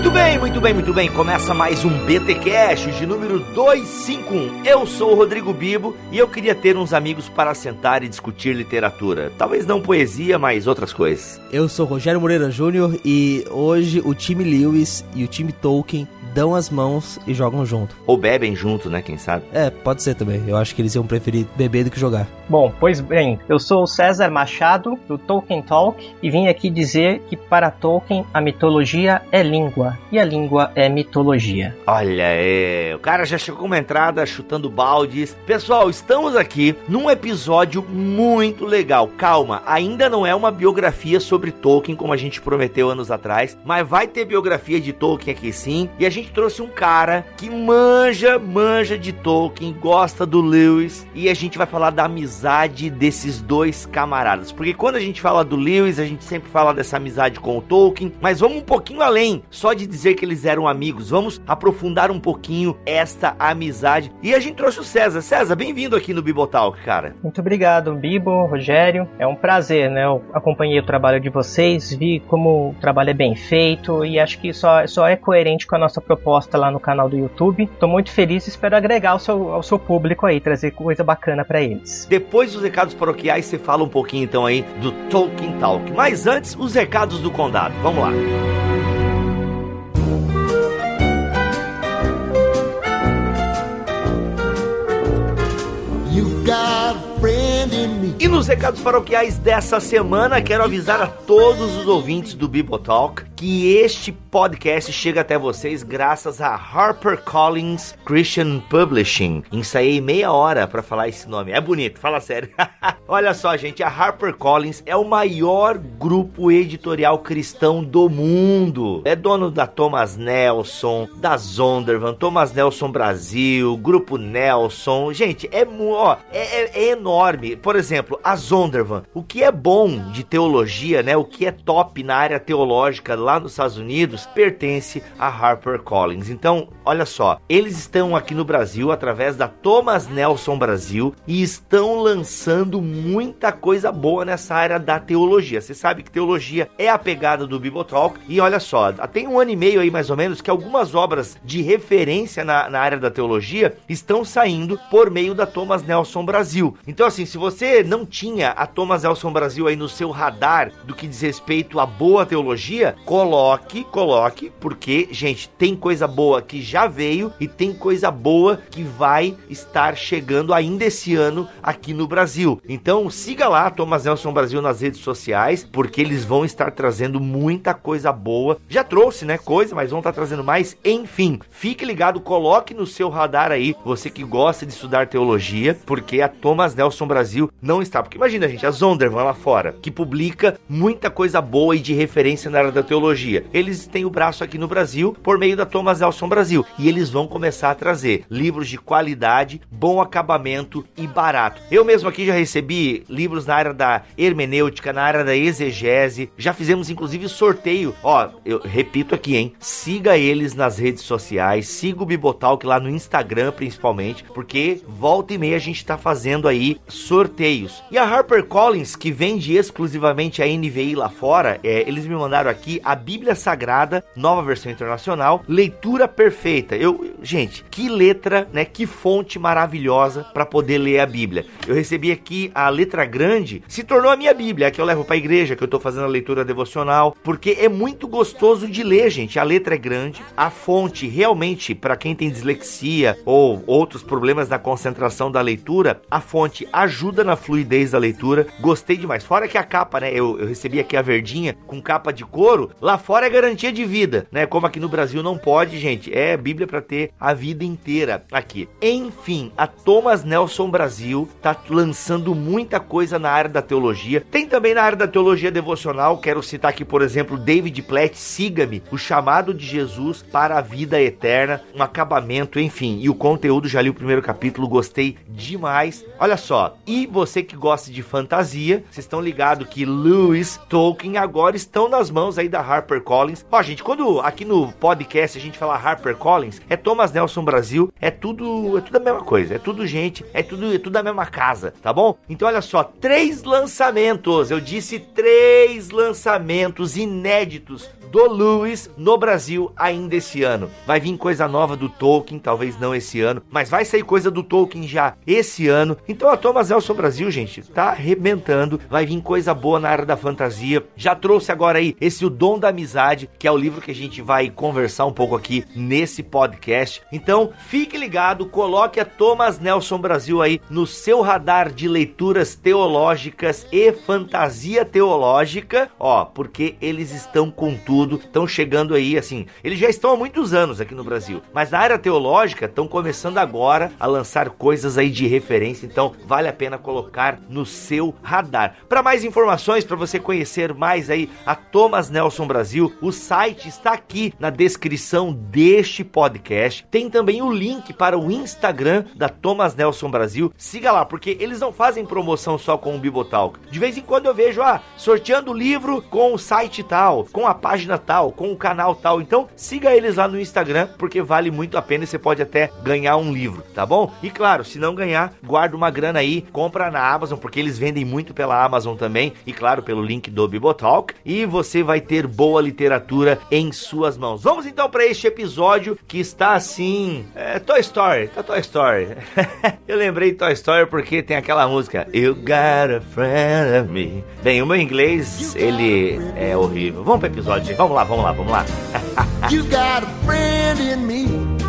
Muito bem, muito bem, muito bem. Começa mais um BT Cash de número 251. Eu sou o Rodrigo Bibo e eu queria ter uns amigos para sentar e discutir literatura. Talvez não poesia, mas outras coisas. Eu sou Rogério Moreira Júnior e hoje o time Lewis e o time Tolkien dão as mãos e jogam junto. Ou bebem junto, né? Quem sabe? É, pode ser também. Eu acho que eles iam preferir beber do que jogar. Bom, pois bem, eu sou o César Machado, do Tolkien Talk, e vim aqui dizer que para Tolkien a mitologia é língua e a língua é mitologia. Olha, é... o cara já chegou uma entrada chutando baldes. Pessoal, estamos aqui num episódio muito legal. Calma, ainda não é uma biografia sobre Tolkien como a gente prometeu anos atrás, mas vai ter biografia de Tolkien aqui sim, e a gente trouxe um cara que manja, manja de Tolkien, gosta do Lewis e a gente vai falar da amizade desses dois camaradas. Porque quando a gente fala do Lewis, a gente sempre fala dessa amizade com o Tolkien, mas vamos um pouquinho além, só de dizer que eles eram amigos. Vamos aprofundar um pouquinho esta amizade. E a gente trouxe o César. César, bem-vindo aqui no Bibotalk, cara. Muito obrigado, Bibo, Rogério. É um prazer, né? Eu acompanhei o trabalho de vocês, vi como o trabalho é bem feito e acho que só, só é coerente com a nossa proposta lá no canal do YouTube. Tô muito feliz e espero agregar ao seu, ao seu público aí, trazer coisa bacana para eles. Depois dos recados paroquiais, você fala um pouquinho então aí do Tolkien Talk. Mas antes, os recados do condado. Vamos lá. You've got a friend in e nos recados paroquiais dessa semana, quero avisar a todos os ouvintes do Bibotalk que este podcast chega até vocês graças a HarperCollins Christian Publishing. Ensaiei meia hora para falar esse nome. É bonito, fala sério. Olha só, gente, a HarperCollins é o maior grupo editorial cristão do mundo. É dono da Thomas Nelson, da Zondervan, Thomas Nelson Brasil, Grupo Nelson. Gente, é, ó, é, é, é enorme. Por exemplo, a Zondervan. O que é bom de teologia, né? O que é top na área teológica lá nos Estados Unidos pertence a HarperCollins. Então, olha só, eles estão aqui no Brasil através da Thomas Nelson Brasil e estão lançando muita coisa boa nessa área da teologia. Você sabe que teologia é a pegada do Bibotalk e olha só, tem um ano e meio aí mais ou menos que algumas obras de referência na, na área da teologia estão saindo por meio da Thomas Nelson Brasil. Então, assim, se você não tinha a Thomas Elson Brasil aí no seu radar do que diz respeito à boa teologia, coloque, coloque, porque, gente, tem coisa boa que já veio e tem coisa boa que vai estar chegando ainda esse ano aqui no Brasil. Então, siga lá Thomas Nelson Brasil nas redes sociais, porque eles vão estar trazendo muita coisa boa. Já trouxe, né, coisa, mas vão estar trazendo mais. Enfim, fique ligado, coloque no seu radar aí, você que gosta de estudar teologia, porque a Thomas Nelson Brasil não está está. Porque imagina, gente, a Zondervan lá fora, que publica muita coisa boa e de referência na área da teologia. Eles têm o braço aqui no Brasil por meio da Thomas Nelson Brasil. E eles vão começar a trazer livros de qualidade, bom acabamento e barato. Eu mesmo aqui já recebi livros na área da hermenêutica, na área da exegese. Já fizemos inclusive sorteio. Ó, eu repito aqui, hein? Siga eles nas redes sociais, siga o Bibotalk lá no Instagram principalmente, porque volta e meia a gente tá fazendo aí sorteios. E a HarperCollins, que vende exclusivamente a NVI lá fora, é, eles me mandaram aqui a Bíblia Sagrada, nova versão internacional, leitura perfeita. Eu, gente, que letra, né? Que fonte maravilhosa para poder ler a Bíblia. Eu recebi aqui a letra grande, se tornou a minha Bíblia, que eu levo para a igreja, que eu tô fazendo a leitura devocional, porque é muito gostoso de ler, gente. A letra é grande, a fonte realmente para quem tem dislexia ou outros problemas na concentração da leitura, a fonte ajuda na fluidez da leitura. Gostei demais. Fora que a capa, né? Eu, eu recebi aqui a verdinha com capa de couro. Lá fora é garantia de vida, né? Como aqui no Brasil não pode, gente. É Bíblia para ter a vida inteira aqui. Enfim, a Thomas Nelson Brasil tá lançando muita coisa na área da teologia. Tem também na área da teologia devocional. Quero citar aqui, por exemplo, David Platt, Siga-me, o chamado de Jesus para a vida eterna, um acabamento, enfim. E o conteúdo, já li o primeiro capítulo, gostei demais. Olha só, e você que gosta de fantasia, vocês estão ligados que Lewis Tolkien agora estão nas mãos aí da HarperCollins. Ó, gente, quando aqui no podcast a gente fala HarperCollins, é Thomas Nelson Brasil, é tudo, é tudo a mesma coisa, é tudo gente, é tudo, é tudo a mesma casa, tá bom? Então olha só, três lançamentos, eu disse três lançamentos inéditos do Lewis no Brasil ainda esse ano. Vai vir coisa nova do Tolkien, talvez não esse ano, mas vai sair coisa do Tolkien já esse ano. Então a Thomas Nelson Brasil, gente, tá arrebentando. Vai vir coisa boa na área da fantasia. Já trouxe agora aí esse O Dom da Amizade, que é o livro que a gente vai conversar um pouco aqui nesse podcast. Então, fique ligado, coloque a Thomas Nelson Brasil aí no seu radar de leituras teológicas e fantasia teológica, ó, porque eles estão com tudo estão chegando aí, assim, eles já estão há muitos anos aqui no Brasil, mas na área teológica estão começando agora a lançar coisas aí de referência, então vale a pena colocar no seu radar. Para mais informações, para você conhecer mais aí a Thomas Nelson Brasil, o site está aqui na descrição deste podcast. Tem também o link para o Instagram da Thomas Nelson Brasil. Siga lá, porque eles não fazem promoção só com o Bibotalk. De vez em quando eu vejo, ah, sorteando livro com o site tal, com a página tal, com o canal tal. Então siga eles lá no Instagram, porque vale muito a pena e você pode até ganhar um livro, tá bom? E claro, se não ganhar, guarda uma grana aí, compra na Amazon, porque eles vendem muito pela Amazon também, e claro, pelo link do Bibotalk, e você vai ter boa literatura em suas mãos. Vamos então para este episódio que está assim, é, Toy Story, tá Toy Story. Eu lembrei Toy Story porque tem aquela música You Got a Friend of Me. Bem, o meu inglês, ele é horrível. Vamos para o episódio, Vamos lá, vamos lá, vamos lá. you got a friend in me.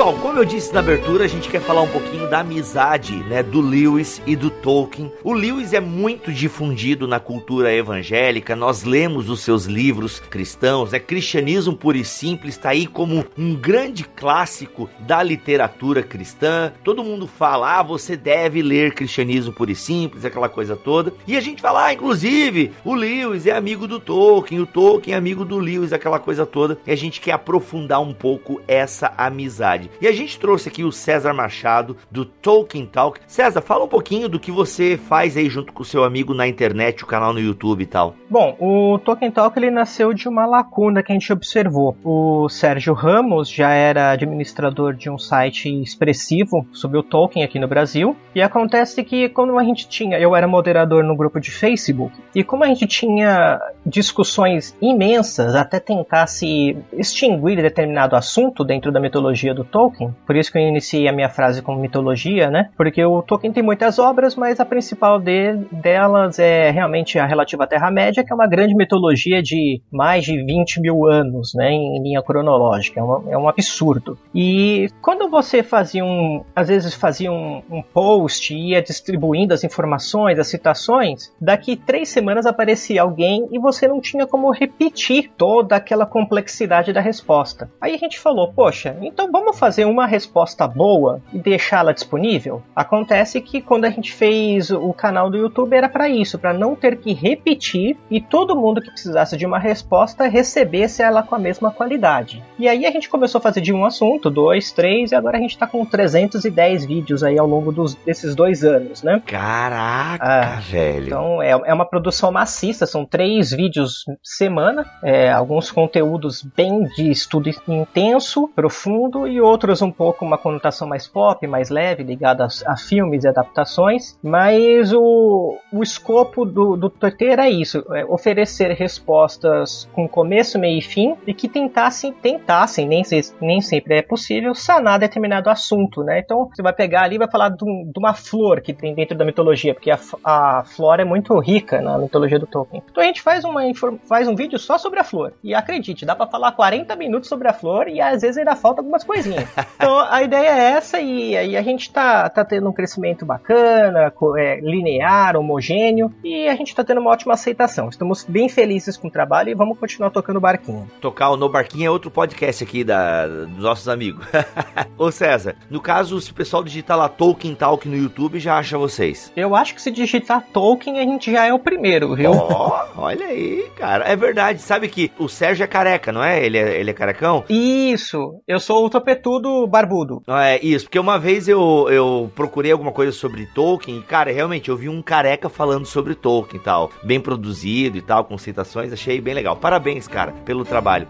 Pessoal, como eu disse na abertura, a gente quer falar um pouquinho da amizade, né, do Lewis e do Tolkien. O Lewis é muito difundido na cultura evangélica, nós lemos os seus livros cristãos, né, Cristianismo Puro e Simples está aí como um grande clássico da literatura cristã. Todo mundo fala, ah, você deve ler Cristianismo Puro e Simples, aquela coisa toda. E a gente fala, ah, inclusive, o Lewis é amigo do Tolkien, o Tolkien é amigo do Lewis, aquela coisa toda. E a gente quer aprofundar um pouco essa amizade. E a gente trouxe aqui o César Machado do Tolkien Talk. César, fala um pouquinho do que você faz aí junto com o seu amigo na internet, o canal no YouTube e tal. Bom, o Tolkien Talk ele nasceu de uma lacuna que a gente observou. O Sérgio Ramos já era administrador de um site expressivo sobre o Tolkien aqui no Brasil. E acontece que quando a gente tinha, eu era moderador no grupo de Facebook, e como a gente tinha discussões imensas até tentar se extinguir determinado assunto dentro da mitologia do do Tolkien, por isso que eu iniciei a minha frase com mitologia, né? Porque o Tolkien tem muitas obras, mas a principal de, delas é realmente a relativa à Terra-média, que é uma grande mitologia de mais de 20 mil anos, né? Em linha cronológica. É, uma, é um absurdo. E quando você fazia um. Às vezes fazia um, um post e ia distribuindo as informações, as citações, daqui três semanas aparecia alguém e você não tinha como repetir toda aquela complexidade da resposta. Aí a gente falou, poxa, então vamos fazer uma resposta boa e deixá-la disponível? Acontece que quando a gente fez o canal do YouTube era para isso, para não ter que repetir e todo mundo que precisasse de uma resposta recebesse ela com a mesma qualidade. E aí a gente começou a fazer de um assunto, dois, três, e agora a gente tá com 310 vídeos aí ao longo dos, desses dois anos, né? Caraca, ah, velho. Então é, é uma produção maciça, são três vídeos semana, é, alguns conteúdos bem de estudo intenso, profundo e outros um pouco uma conotação mais pop, mais leve, ligada a, filmes e adaptações. Mas o, o escopo do, do Twitter é isso: é oferecer respostas com começo, meio e fim e que tentassem, tentassem, nem, nem sempre é possível, sanar determinado assunto, né? Então você vai pegar ali e vai falar de, um, de, uma flor que tem dentro da mitologia, porque a, a flora é muito rica na mitologia do Tolkien. Então a gente faz, uma, faz um vídeo só sobre a flor. E acredite, dá para falar 40 minutos sobre a flor e às vezes ainda falta algumas devagarzinho. Então a ideia é essa e aí a gente tá, tá tendo um crescimento bacana, é, linear, homogêneo e a gente tá tendo uma ótima aceitação. Estamos bem felizes com o trabalho e vamos continuar tocando barquinho. Tocar o No Barquinho é outro podcast aqui da, dos nossos amigos. Ô César, no caso, se o pessoal digitar lá Tolkien Talk no YouTube, já acha vocês. Eu acho que se digitar Tolkien, a gente já é o primeiro, viu? Oh, olha aí, cara. É verdade. Sabe que o Sérgio é careca, não é? Ele é, ele é carecão? Isso. Eu sou o topetudo barbudo. É, isso. Porque uma vez eu, eu procurei alguma coisa sobre Tolkien e, cara, realmente, eu vi um careca falando sobre Tolkien e tal. Bem produzido e tal, com citações. Achei bem legal. Parabéns, cara, pelo trabalho.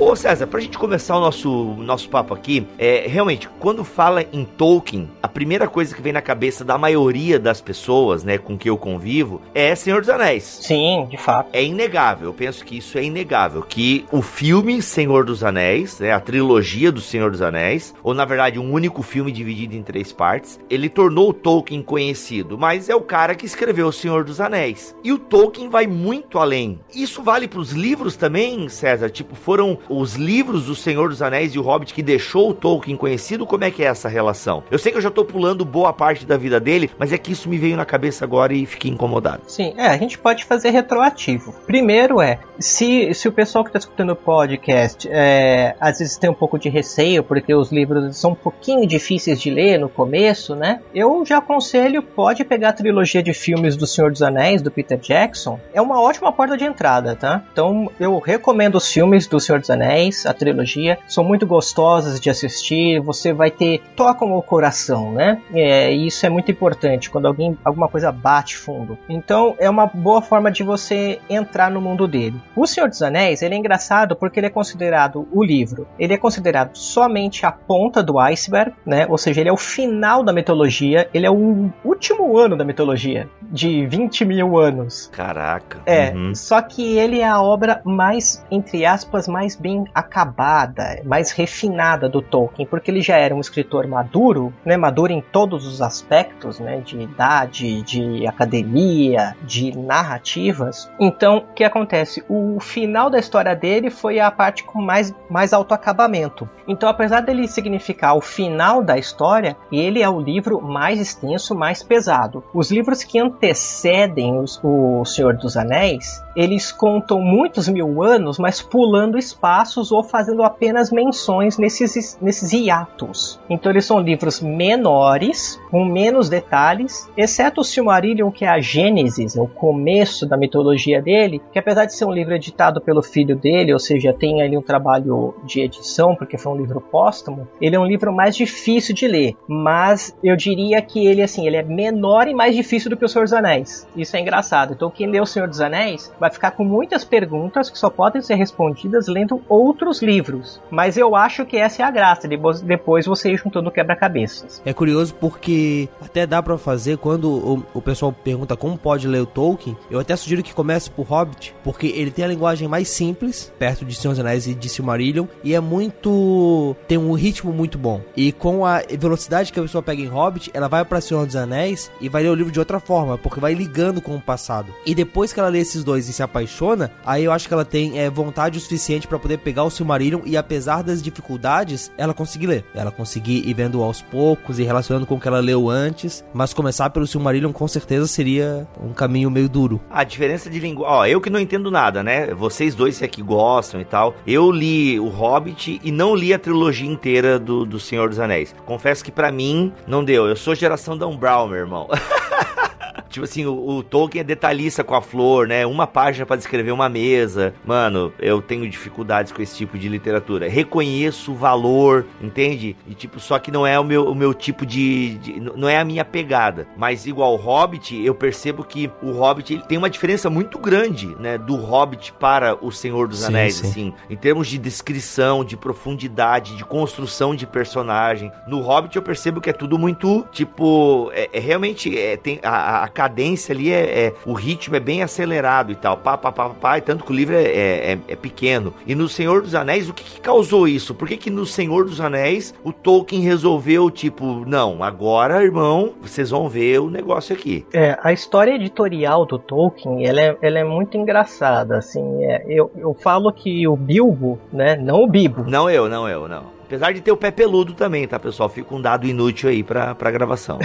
Ô César, pra gente começar o nosso, nosso papo aqui, é, realmente, quando fala em Tolkien, a primeira coisa que vem na cabeça da maioria das pessoas, né, com que eu convivo, é Senhor dos Anéis. Sim, de fato. É inegável, eu penso que isso é inegável, que o filme Senhor dos Anéis, né, a trilogia do Senhor dos Anéis, ou na verdade um único filme dividido em três partes, ele tornou o Tolkien conhecido, mas é o cara que escreveu o Senhor dos Anéis. E o Tolkien vai muito além. Isso vale para os livros também, César? Tipo, foram os livros do Senhor dos Anéis e o Hobbit que deixou o Tolkien conhecido, como é que é essa relação? Eu sei que eu já tô pulando boa parte da vida dele, mas é que isso me veio na cabeça agora e fiquei incomodado. Sim, é, a gente pode fazer retroativo. Primeiro é, se, se o pessoal que tá escutando o podcast é, às vezes tem um pouco de receio, porque os livros são um pouquinho difíceis de ler no começo, né? Eu já aconselho, pode pegar a trilogia de filmes do Senhor dos Anéis, do Peter Jackson. É uma ótima porta de entrada, tá? Então eu recomendo os filmes do Senhor dos Anéis Anéis, a trilogia, são muito gostosas de assistir, você vai ter. tocam o coração, né? É, e isso é muito importante quando alguém alguma coisa bate fundo. Então é uma boa forma de você entrar no mundo dele. O Senhor dos Anéis, ele é engraçado porque ele é considerado o livro, ele é considerado somente a ponta do iceberg, né? Ou seja, ele é o final da mitologia, ele é o último ano da mitologia, de 20 mil anos. Caraca. É, uhum. só que ele é a obra mais, entre aspas, mais bem bem acabada, mais refinada do Tolkien, porque ele já era um escritor maduro, né, maduro em todos os aspectos, né, de idade, de academia, de narrativas. Então, o que acontece? O final da história dele foi a parte com mais, mais alto acabamento. Então, apesar dele significar o final da história, ele é o livro mais extenso, mais pesado. Os livros que antecedem os, o Senhor dos Anéis, eles contam muitos mil anos, mas pulando espaço espaços ou fazendo apenas menções nesses, nesses hiatos. Então eles são livros menores, com menos detalhes, exceto o Silmarillion, que é a Gênesis, o começo da mitologia dele, que apesar de ser um livro editado pelo filho dele, ou seja, tem ali um trabalho de edição, porque foi um livro póstumo, ele é um livro mais difícil de ler, mas eu diria que ele assim, ele é menor e mais difícil do que o Senhor dos Anéis. Isso é engraçado. Então quem lê o Senhor dos Anéis vai ficar com muitas perguntas que só podem ser respondidas lendo outros livros. Mas eu acho que essa é a graça, depois você ir juntando quebra-cabeças. É curioso porque até dá para fazer quando o, o, pessoal pergunta como pode ler o Tolkien, eu até sugiro que comece por Hobbit, porque ele tem a linguagem mais simples, perto de Senhor dos Anéis e de Silmarillion, e é muito... tem um ritmo muito bom. E com a velocidade que a pessoa pega em Hobbit, ela vai para Senhor dos Anéis e vai ler o livro de outra forma, porque vai ligando com o passado. E depois que ela lê esses dois e se apaixona, aí eu acho que ela tem é, vontade o suficiente para poder pegar o Silmarillion e apesar das dificuldades, ela conseguir ler. Ela conseguir ir vendo aos poucos e relacionando com o que ela leu antes, mas começar pelo Silmarillion com certeza seria um caminho meio duro. A diferença de língua, ó, eu que não entendo nada, né? Vocês dois que aqui gostam e tal. Eu li o Hobbit e não li a trilogia inteira do, do Senhor dos Anéis. Confesso que para mim não deu. Eu sou geração Dan Brown, meu irmão. Tipo assim, o, o, Tolkien é detalhista com a flor, né? Uma página para descrever uma mesa. Mano, eu tenho dificuldades com esse tipo de literatura. Reconheço o valor, entende? E tipo, só que não é o meu, o meu tipo de, de Não é a minha pegada. Mas igual o Hobbit, eu percebo que o Hobbit ele tem uma diferença muito grande, né? Do Hobbit para o Senhor dos sim, Anéis, sim. assim. Em termos de descrição, de profundidade, de construção de personagem. No Hobbit eu percebo que é tudo muito, tipo... É, é realmente... É, tem a, a cadência ali é, é, o ritmo é bem acelerado e tal, pá, pá, pá, pá, e tanto que o livro é, é, é, é pequeno. E no Senhor dos Anéis, o que, que causou isso? Por que, que no Senhor dos Anéis o Tolkien resolveu, tipo, não, agora, irmão, vocês vão ver o negócio aqui? É, a história editorial do Tolkien, ela é, ela é muito engraçada, assim, é, eu, eu falo que o Bilbo, né, não o Bibo. Não eu, não eu, não. Apesar de ter o pé peludo também, tá, pessoal? Fica um dado inútil aí pra, pra gravação.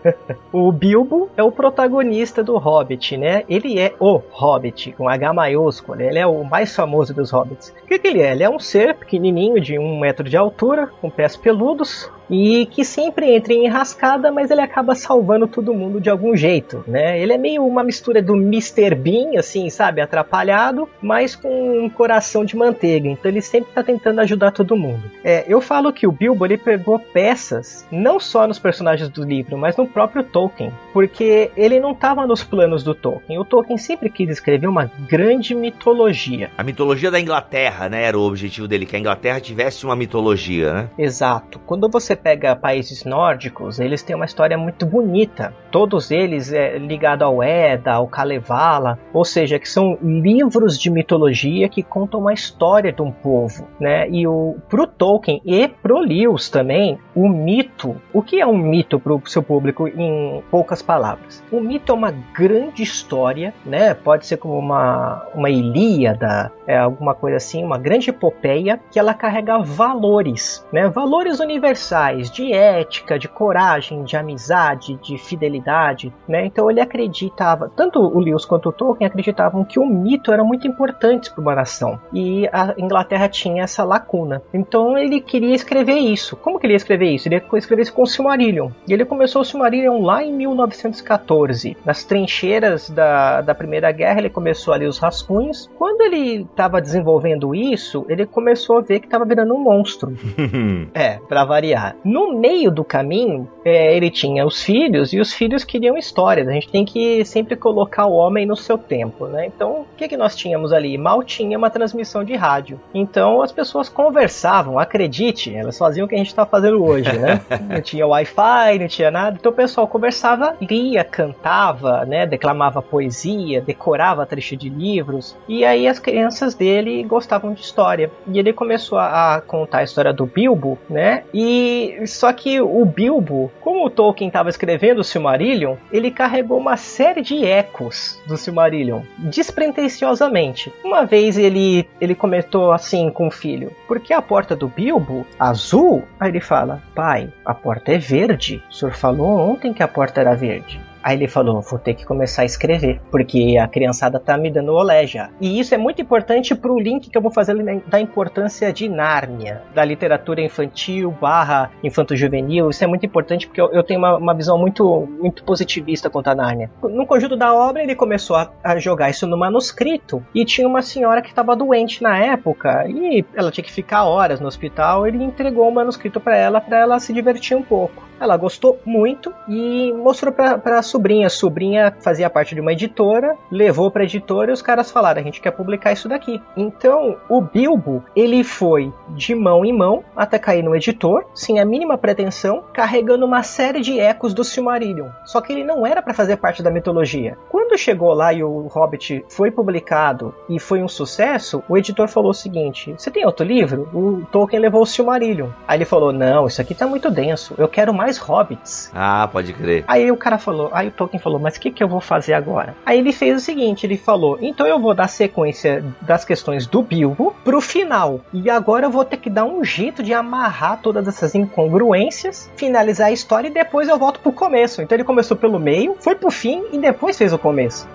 o Bilbo é o protagonista do Hobbit, né? Ele é o Hobbit, com H maiúsculo. Ele é o mais famoso dos Hobbits. O que, que ele é? Ele é um ser pequenininho, de um metro de altura, com pés peludos, e que sempre entra em enrascada, mas ele acaba salvando todo mundo de algum jeito, né? Ele é meio uma mistura do Mr. Bean, assim, sabe, atrapalhado, mas com um coração de manteiga. Então ele sempre tá tentando ajudar todo mundo. É, eu falo que o Bilbo ele pegou peças não só nos personagens do livro, mas no próprio Tolkien, porque ele não estava nos planos do Tolkien. O Tolkien sempre quis escrever uma grande mitologia. A mitologia da Inglaterra, né, era o objetivo dele, que a Inglaterra tivesse uma mitologia, né? Exato. Quando você pega países nórdicos, eles têm uma história muito bonita. Todos eles é ligado ao Edda, ao Kalevala, ou seja, que são livros de mitologia que contam uma história de um povo, né? E o pro Tolkien e pro Lewis também, o mito. O que é um mito para o seu público em poucas palavras? O mito é uma grande história, né? Pode ser como uma uma Ilíada, é alguma coisa assim, uma grande epopeia que ela carrega valores, né? Valores universais de ética, de coragem, de amizade, de fidelidade, né? Então ele acreditava, tanto o Lewis quanto o Tolkien acreditavam que o mito era muito importante para uma nação e a Inglaterra tinha essa lacuna. Então ele queria escrever isso. Como que ele ia escrever isso? Ele ia escrever isso com o Silmarillion. E ele começou o Silmarillion lá em 1914, nas trincheiras da, da Primeira Guerra. Ele começou ali os rascunhos. Quando ele estava desenvolvendo isso, ele começou a ver que estava virando um monstro. é, para variar. No meio do caminho, é, ele tinha os filhos e os filhos queriam histórias. A gente tem que sempre colocar o homem no seu tempo, né? Então, o que, que nós tínhamos ali? Mal tinha uma transmissão de rádio. Então, as pessoas conversavam, acredite, elas faziam o que a gente está fazendo hoje, né? não tinha Wi-Fi, não tinha nada. Então, o pessoal conversava, lia, cantava, né? Declamava poesia, decorava trecho de livros. E aí as crianças dele gostavam de história. E ele começou a, a contar a história do Bilbo, né? E só que o Bilbo, como o Tolkien estava escrevendo o Silmarillion, ele carregou uma série de ecos do Silmarillion, despretensiosamente. Uma vez ele ele comentou assim com o filho: "Por que a porta do Bilbo azul?" Aí ele fala: "Pai, a porta é verde. O senhor falou ontem que a porta era verde." Aí ele falou: vou ter que começar a escrever, porque a criançada tá me dando olé já. E isso é muito importante pro link que eu vou fazer da importância de Nárnia, da literatura infantil barra infanto-juvenil. Isso é muito importante porque eu, eu tenho uma, uma, visão muito, muito positivista quanto a Nárnia. No conjunto da obra, ele começou a, a jogar isso no manuscrito. E tinha uma senhora que estava doente na época e ela tinha que ficar horas no hospital. Ele entregou o manuscrito para ela, para ela se divertir um pouco. Ela gostou muito e mostrou para a sobrinha. A sobrinha fazia parte de uma editora, levou para a editora e os caras falaram: a gente quer publicar isso daqui. Então, o Bilbo ele foi de mão em mão até cair no editor, sem a mínima pretensão, carregando uma série de ecos do Silmarillion. Só que ele não era para fazer parte da mitologia. Quando chegou lá e o Hobbit foi publicado e foi um sucesso, o editor falou o seguinte: Você tem outro livro? O Tolkien levou o Silmarillion. Aí ele falou: Não, isso aqui tá muito denso. Eu quero mais hobbits. Ah, pode crer. Aí o cara falou, aí o Tolkien falou, mas o que, que eu vou fazer agora? Aí ele fez o seguinte, ele falou, então eu vou dar sequência das questões do Bilbo pro final. E agora eu vou ter que dar um jeito de amarrar todas essas incongruências, finalizar a história e depois eu volto pro começo. Então ele começou pelo meio, foi pro fim e depois fez o começo.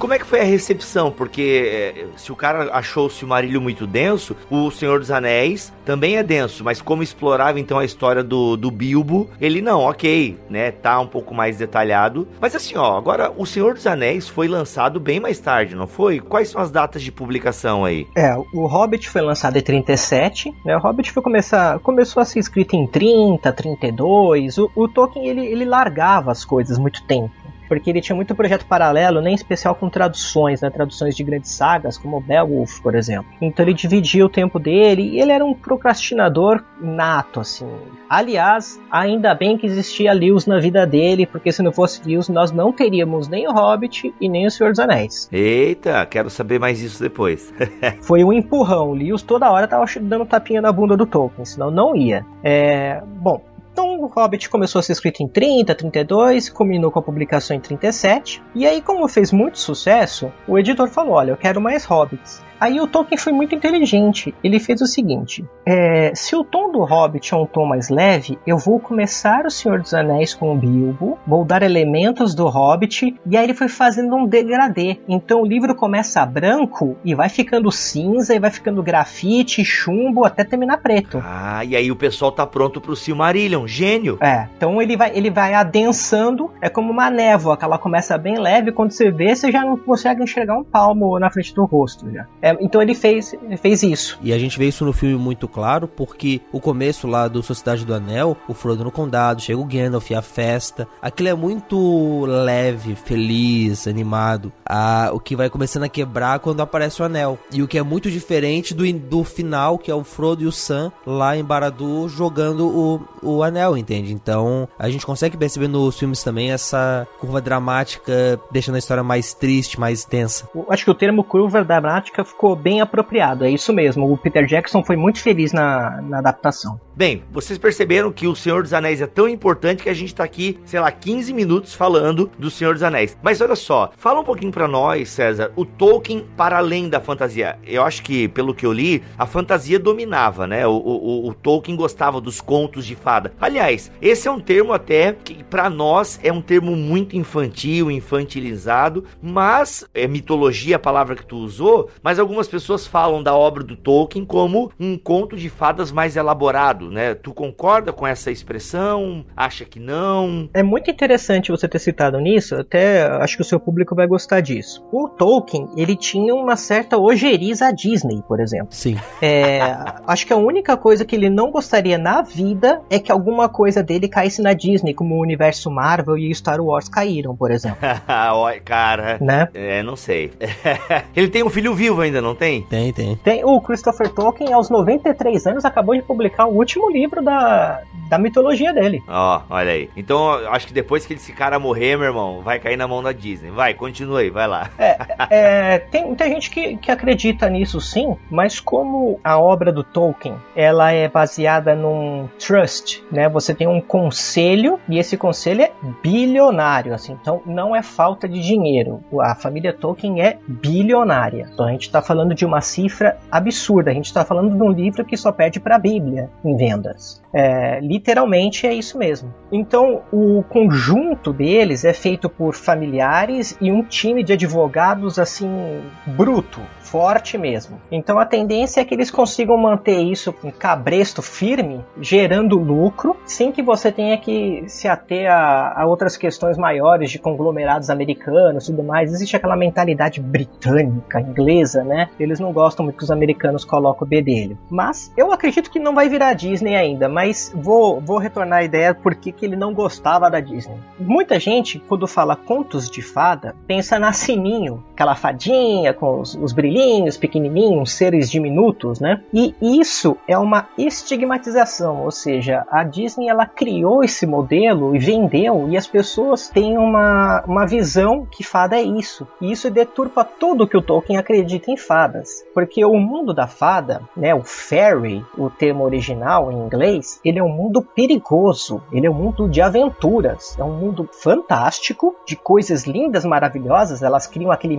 Como é que foi a recepção? Porque é, se o cara achou o Silmarillion muito denso, o Senhor dos Anéis também é denso, mas como explorava então a história do, do Bilbo, ele não, ok, né, tá um pouco mais detalhado. Mas assim, ó, agora o Senhor dos Anéis foi lançado bem mais tarde, não foi? Quais são as datas de publicação aí? É, o Hobbit foi lançado em 37, né, o Hobbit foi começar, começou a ser escrito em 30, 32, o, o Tolkien ele, ele largava as coisas muito tempo. Porque ele tinha muito projeto paralelo, nem especial com traduções, né? Traduções de grandes sagas, como Beowulf, por exemplo. Então ele dividia o tempo dele e ele era um procrastinador nato, assim. Aliás, ainda bem que existia Lewis na vida dele, porque se não fosse Lewis, nós não teríamos nem o Hobbit e nem o Senhor dos Anéis. Eita, quero saber mais isso depois. Foi um empurrão. Lewis toda hora tava dando tapinha na bunda do Tolkien, senão não ia. É, bom, então o Hobbit começou a ser escrito em 30, 32, combinou com a publicação em 37. E aí, como fez muito sucesso, o editor falou: Olha, eu quero mais Hobbits. Aí o Tolkien foi muito inteligente. Ele fez o seguinte: é, se o tom do Hobbit é um tom mais leve, eu vou começar o Senhor dos Anéis com o Bilbo, vou dar elementos do Hobbit, e aí ele foi fazendo um degradê. Então o livro começa branco e vai ficando cinza, e vai ficando grafite, chumbo, até terminar preto. Ah, e aí o pessoal tá pronto pro Silmarillion, gênio. É, então ele vai, ele vai adensando, é como uma névoa, que ela começa bem leve, quando você vê, você já não consegue enxergar um palmo na frente do rosto. Já. É, então ele fez, ele fez isso. E a gente vê isso no filme muito claro, porque o começo lá do Sociedade do Anel, o Frodo no Condado, chega o Gandalf, a festa, aquilo é muito leve, feliz, animado. Ah, o que vai começando a quebrar quando aparece o Anel. E o que é muito diferente do, do final, que é o Frodo e o Sam lá em Barad-dûr jogando o, o Anel, entende? Então a gente consegue perceber nos filmes também essa curva dramática, deixando a história mais triste, mais tensa. Eu acho que o termo curva dramática ficou bem apropriado, é isso mesmo. O Peter Jackson foi muito feliz na, na adaptação. Bem, vocês perceberam que o Senhor dos Anéis é tão importante que a gente tá aqui, sei lá, 15 minutos falando do Senhor dos Anéis. Mas olha só, fala um pouquinho para nós, César, o Tolkien para além da fantasia. Eu acho que, pelo que eu li, a fantasia dominava, né? O, o, o Tolkien gostava dos contos de fada. Aliás, esse é um termo até que para nós é um termo muito infantil, infantilizado, mas é mitologia a palavra que tu usou, mas pessoas falam da obra do Tolkien como um conto de fadas mais elaborado, né? Tu concorda com essa expressão? Acha que não? É muito interessante você ter citado nisso, até acho que o seu público vai gostar disso. O Tolkien, ele tinha uma certa ojeriza à Disney, por exemplo. Sim. É, acho que a única coisa que ele não gostaria na vida é que alguma coisa dele caísse na Disney, como o universo Marvel e Star Wars caíram, por exemplo. Cara. Né? É, não sei. ele tem um filho vivo ainda, não tem? Tem, tem. Tem o Christopher Tolkien, aos 93 anos, acabou de publicar o último livro da, da mitologia dele. Ó, oh, olha aí. Então, acho que depois que esse cara morrer, meu irmão, vai cair na mão da Disney. Vai, continua aí, vai lá. É, é tem muita gente que, que acredita nisso sim, mas como a obra do Tolkien, ela é baseada num trust, né? Você tem um conselho e esse conselho é bilionário, assim. Então, não é falta de dinheiro. A família Tolkien é bilionária. Então, a gente está falando de uma cifra absurda. A gente está falando de um livro que só perde para a Bíblia em vendas. É, literalmente é isso mesmo. Então, o conjunto deles é feito por familiares e um time de advogados assim bruto, forte mesmo. Então a tendência é que eles consigam manter isso com cabresto firme, gerando lucro, sem que você tenha que se ater a, a outras questões maiores de conglomerados americanos e tudo mais. Existe aquela mentalidade britânica, inglesa, né? Eles não gostam muito que os americanos coloquem o bedelho. Mas eu acredito que não vai virar Disney ainda, mas vou, vou retornar a ideia por que ele não gostava da Disney. Muita gente, quando fala contos de fada, pensa na Sininho, aquela fadinha com os, os brilhinhos pequenininhos, pequenininhos, seres diminutos, né? E isso é uma estigmatização, ou seja, a Disney ela criou esse modelo e vendeu e as pessoas têm uma, uma visão que fada é isso. E isso deturpa tudo que o Tolkien acredita em fadas, porque o mundo da fada, né, o fairy, o termo original em inglês, ele é um mundo perigoso, ele é um mundo de aventuras, é um mundo fantástico, de coisas lindas, maravilhosas, elas criam aquele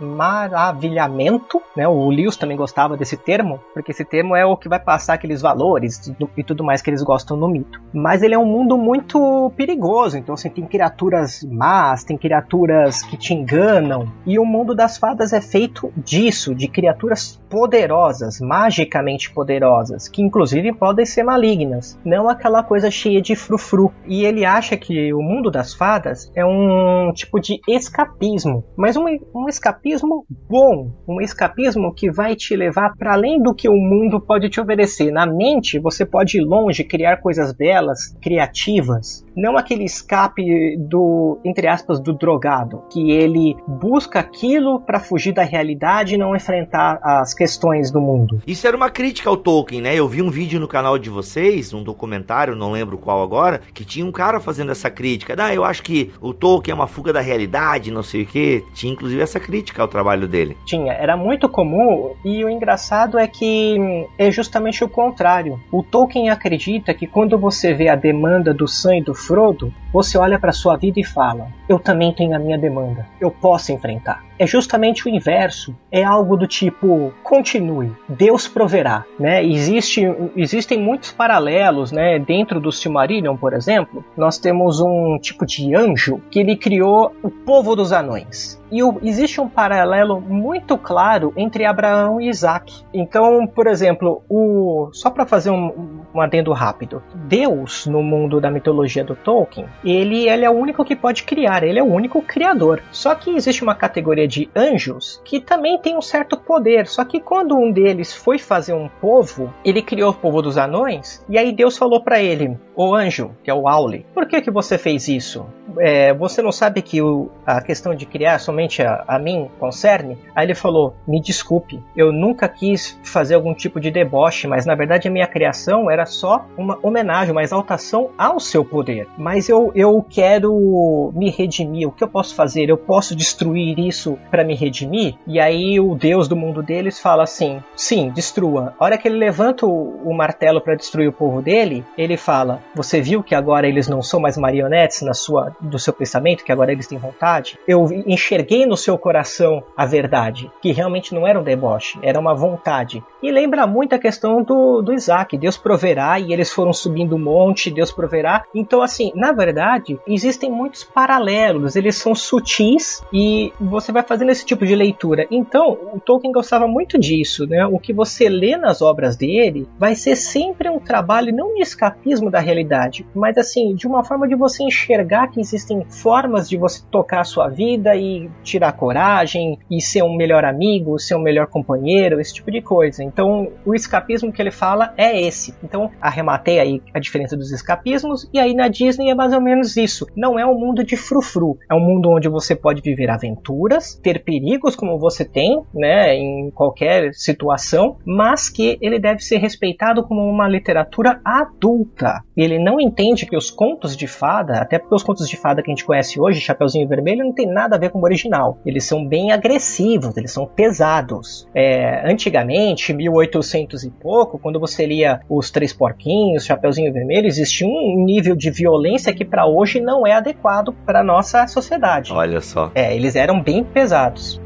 maravilhamento né? O Lewis também gostava desse termo, porque esse termo é o que vai passar aqueles valores e tudo mais que eles gostam no mito. Mas ele é um mundo muito perigoso, então assim, tem criaturas más, tem criaturas que te enganam, e o mundo das fadas é feito disso isso de criaturas poderosas, magicamente poderosas, que inclusive podem ser malignas, não aquela coisa cheia de frufru. E ele acha que o mundo das fadas é um tipo de escapismo, mas um, um escapismo bom, um escapismo que vai te levar para além do que o mundo pode te oferecer. Na mente, você pode ir longe, criar coisas belas, criativas, não aquele escape do, entre aspas, do drogado, que ele busca aquilo para fugir da realidade e não enfrentar as questões do mundo. Isso era uma crítica ao Tolkien, né? Eu vi um vídeo no canal de vocês, um documentário, não lembro qual agora, que tinha um cara fazendo essa crítica. Ah, eu acho que o Tolkien é uma fuga da realidade, não sei o que. Tinha inclusive essa crítica ao trabalho dele. Tinha, era muito comum e o engraçado é que é justamente o contrário. O Tolkien acredita que quando você vê a demanda do Sam e do Frodo, você olha para sua vida e fala: eu também tenho a minha demanda, eu posso enfrentar é justamente o inverso. É algo do tipo continue, Deus proverá, né? Existe, existem muitos paralelos, né? Dentro do Silmarillion, por exemplo, nós temos um tipo de anjo que ele criou o povo dos anões. E o, existe um paralelo muito claro entre Abraão e Isaac. Então, por exemplo, o, só para fazer um, um adendo rápido, Deus no mundo da mitologia do Tolkien, ele, ele é o único que pode criar, ele é o único criador. Só que existe uma categoria de anjos que também tem um certo poder. Só que quando um deles foi fazer um povo, ele criou o povo dos anões, e aí Deus falou para ele: O anjo, que é o Aule, por que, que você fez isso? É, você não sabe que o, a questão de criar somente a, a mim concerne? Aí ele falou: Me desculpe, eu nunca quis fazer algum tipo de deboche, mas na verdade a minha criação era só uma homenagem, uma exaltação ao seu poder. Mas eu, eu quero me redimir. O que eu posso fazer? Eu posso destruir isso para me redimir? E aí o Deus do mundo deles fala assim: sim, destrua. A hora que ele levanta o, o martelo para destruir o povo dele, ele fala: Você viu que agora eles não são mais marionetes na sua, do seu pensamento, que agora eles têm vontade? Eu enxerguei no seu coração a verdade, que realmente não era um deboche, era uma vontade. E lembra muito a questão do, do Isaac: Deus proverá, e eles foram subindo o monte, Deus proverá. Então, assim, na verdade, existem muitos paralelos, eles são sutis e você vai fazendo esse tipo de leitura. Então, o Tolkien gostava muito disso, né? O que você lê nas obras dele vai ser sempre um trabalho não de escapismo da realidade, mas assim, de uma forma de você enxergar que existem formas de você tocar a sua vida e tirar coragem e ser um melhor amigo, ser um melhor companheiro, esse tipo de coisa. Então, o escapismo que ele fala é esse. Então, arrematei aí a diferença dos escapismos e aí na Disney é mais ou menos isso. Não é um mundo de frufru, é um mundo onde você pode viver aventuras, ter perigos como você tem, né, em qualquer situação, mas que ele deve ser respeitado como uma literatura adulta. Ele não entende que os contos de fada, até porque os contos de fada que a gente conhece hoje, Chapeuzinho Vermelho, não tem nada a ver com o original. Eles são bem agressivos, eles são pesados. É, antigamente, 1800 e pouco, quando você lia os Três Porquinhos, Chapeuzinho Vermelho, existia um nível de violência que para hoje não é adequado para nossa sociedade. Olha só. É, eles eram bem pesados pesados.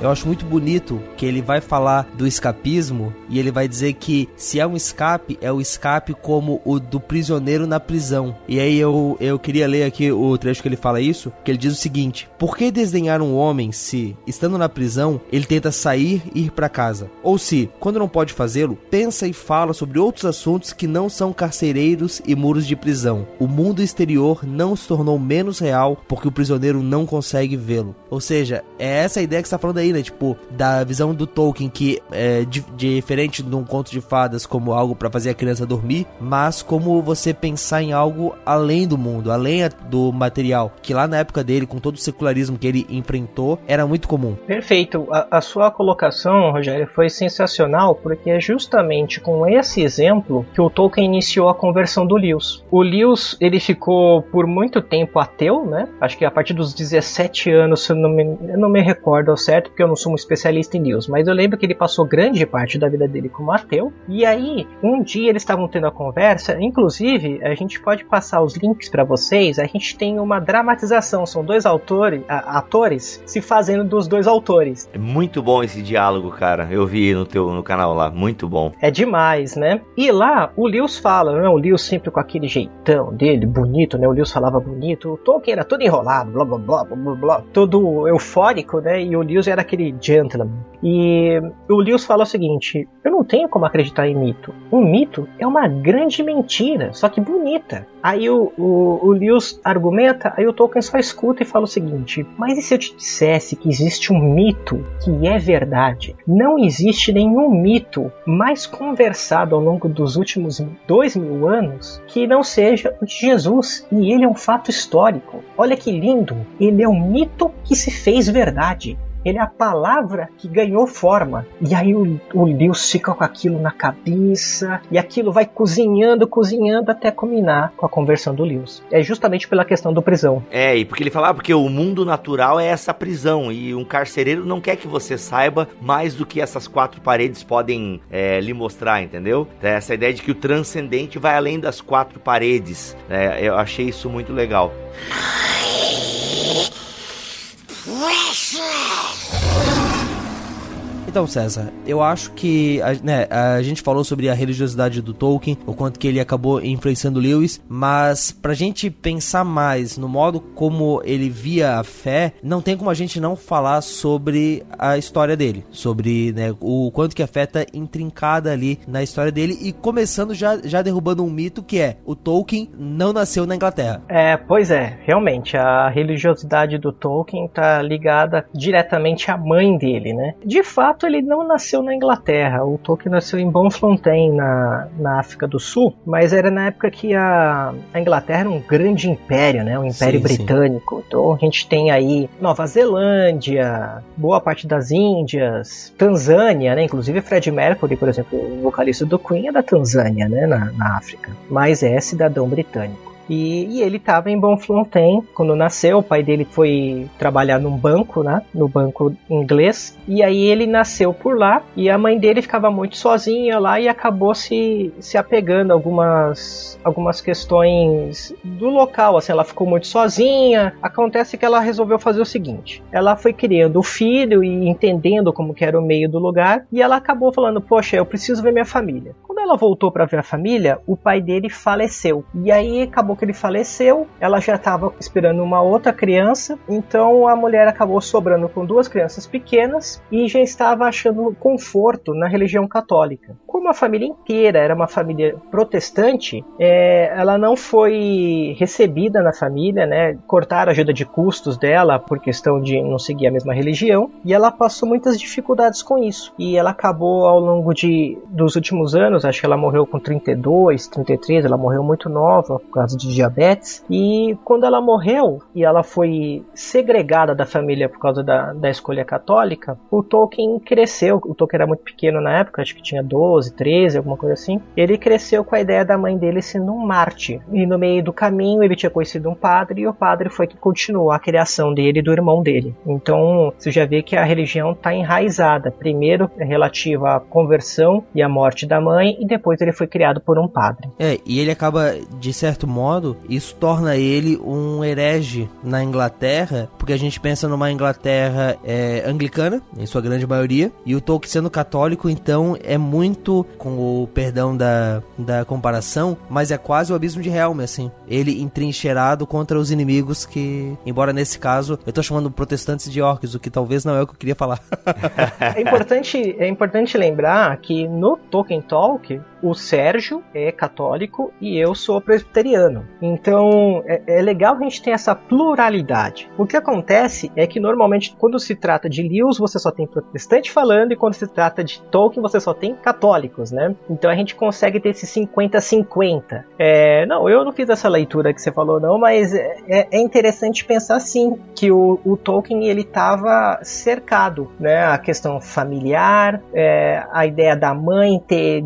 Eu acho muito bonito que ele vai falar do escapismo e ele vai dizer que se é um escape, é o escape como o do prisioneiro na prisão. E aí eu, eu queria ler aqui o trecho que ele fala isso, que ele diz o seguinte: Por que desdenhar um homem se, estando na prisão, ele tenta sair e ir para casa? Ou se, quando não pode fazê-lo, pensa e fala sobre outros assuntos que não são carcereiros e muros de prisão. O mundo exterior não se tornou menos real porque o prisioneiro não consegue vê-lo. Ou seja, é essa a ideia que está falando aí né? Tipo, da visão do Tolkien, que é diferente de um conto de fadas como algo para fazer a criança dormir, mas como você pensar em algo além do mundo, além do material, que lá na época dele, com todo o secularismo que ele enfrentou, era muito comum. Perfeito. A, a sua colocação, Rogério, foi sensacional, porque é justamente com esse exemplo que o Tolkien iniciou a conversão do Lewis. O Lewis, ele ficou por muito tempo ateu, né? Acho que a partir dos 17 anos, eu não me, eu não me recordo ao certo, porque eu não sou um especialista em Lewis, mas eu lembro que ele passou grande parte da vida dele como ateu. E aí, um dia eles estavam tendo a conversa, inclusive, a gente pode passar os links para vocês. A gente tem uma dramatização, são dois autores, atores se fazendo dos dois autores. É muito bom esse diálogo, cara. Eu vi no teu no canal lá, muito bom. É demais, né? E lá o Lewis fala, né? O Lewis sempre com aquele jeitão dele, bonito, né? O Lewis falava bonito. O Tolkien era todo enrolado, blá blá blá blá blá, todo eufórico, né? E o Lewis era aquele gentleman. E o Lewis fala o seguinte: eu não tenho como acreditar em mito. Um mito é uma grande mentira, só que bonita. Aí o, o, o Lewis argumenta, aí o Tolkien só escuta e fala o seguinte: Mas e se eu te dissesse que existe um mito que é verdade? Não existe nenhum mito mais conversado ao longo dos últimos dois mil anos que não seja o de Jesus. E ele é um fato histórico. Olha que lindo! Ele é um mito que se fez verdade. Ele é a palavra que ganhou forma. E aí o, o Lewis fica com aquilo na cabeça. E aquilo vai cozinhando, cozinhando até culminar com a conversão do Lewis. É justamente pela questão do prisão. É, e porque ele fala, ah, porque o mundo natural é essa prisão. E um carcereiro não quer que você saiba mais do que essas quatro paredes podem é, lhe mostrar, entendeu? É essa ideia de que o transcendente vai além das quatro paredes. É, eu achei isso muito legal. precious. Então, César, eu acho que a, né, a gente falou sobre a religiosidade do Tolkien, o quanto que ele acabou influenciando Lewis, mas pra gente pensar mais no modo como ele via a fé, não tem como a gente não falar sobre a história dele, sobre né, o quanto que a fé tá intrincada ali na história dele e começando já, já derrubando um mito que é o Tolkien não nasceu na Inglaterra. É, pois é, realmente a religiosidade do Tolkien tá ligada diretamente à mãe dele, né? De fato fato, ele não nasceu na Inglaterra. O Tolkien nasceu em Bonfontaine, na, na África do Sul, mas era na época que a, a Inglaterra era um grande império, né? Um império sim, britânico. Sim. Então a gente tem aí Nova Zelândia, boa parte das Índias, Tanzânia, né? Inclusive Fred Mercury, por exemplo, o vocalista do Queen é da Tanzânia, né? Na, na África. Mas é cidadão britânico. E, e ele estava em Bonfontaine quando nasceu. O pai dele foi trabalhar num banco, né? No banco inglês. E aí ele nasceu por lá. E a mãe dele ficava muito sozinha lá e acabou se, se apegando a algumas, algumas questões do local. Assim, ela ficou muito sozinha. Acontece que ela resolveu fazer o seguinte: ela foi criando o filho e entendendo como que era o meio do lugar. E ela acabou falando: Poxa, eu preciso ver minha família. Ela voltou para ver a família, o pai dele faleceu. E aí acabou que ele faleceu, ela já estava esperando uma outra criança, então a mulher acabou sobrando com duas crianças pequenas e já estava achando conforto na religião católica. Como a família inteira era uma família protestante, é, ela não foi recebida na família, né? Cortaram a ajuda de custos dela por questão de não seguir a mesma religião e ela passou muitas dificuldades com isso. E ela acabou ao longo de, dos últimos anos, acho que ela morreu com 32, 33, ela morreu muito nova por causa de diabetes. E quando ela morreu e ela foi segregada da família por causa da, da escolha católica, o Tolkien cresceu. O Tolkien era muito pequeno na época, acho que tinha 12, 13, alguma coisa assim. Ele cresceu com a ideia da mãe dele sendo um Marte. E no meio do caminho ele tinha conhecido um padre e o padre foi que continuou a criação dele e do irmão dele. Então você já vê que a religião está enraizada. Primeiro é relativa à conversão e à morte da mãe e depois ele foi criado por um padre. É, e ele acaba, de certo modo, isso torna ele um herege na Inglaterra, porque a gente pensa numa Inglaterra é, anglicana, em sua grande maioria, e o Tolkien sendo católico, então é muito, com o perdão da, da comparação, mas é quase o abismo de Helm, assim. Ele entrincheirado contra os inimigos que, embora nesse caso, eu tô chamando protestantes de orcs, o que talvez não é o que eu queria falar. é, importante, é importante lembrar que no Tolkien Talk, o Sérgio é católico e eu sou presbiteriano. Então é, é, legal que a gente tenha essa pluralidade. O que acontece é que normalmente quando se trata de Lewis você só tem protestante falando e quando se trata de Tolkien você só tem católico. católicos, né? Então a gente consegue ter esse 50-50. É, não, eu não fiz essa leitura que você falou, não, mas é, é, é interessante pensar sim que o, o Tolkien ele estava cercado, né? A questão familiar, é, a ideia da mãe ter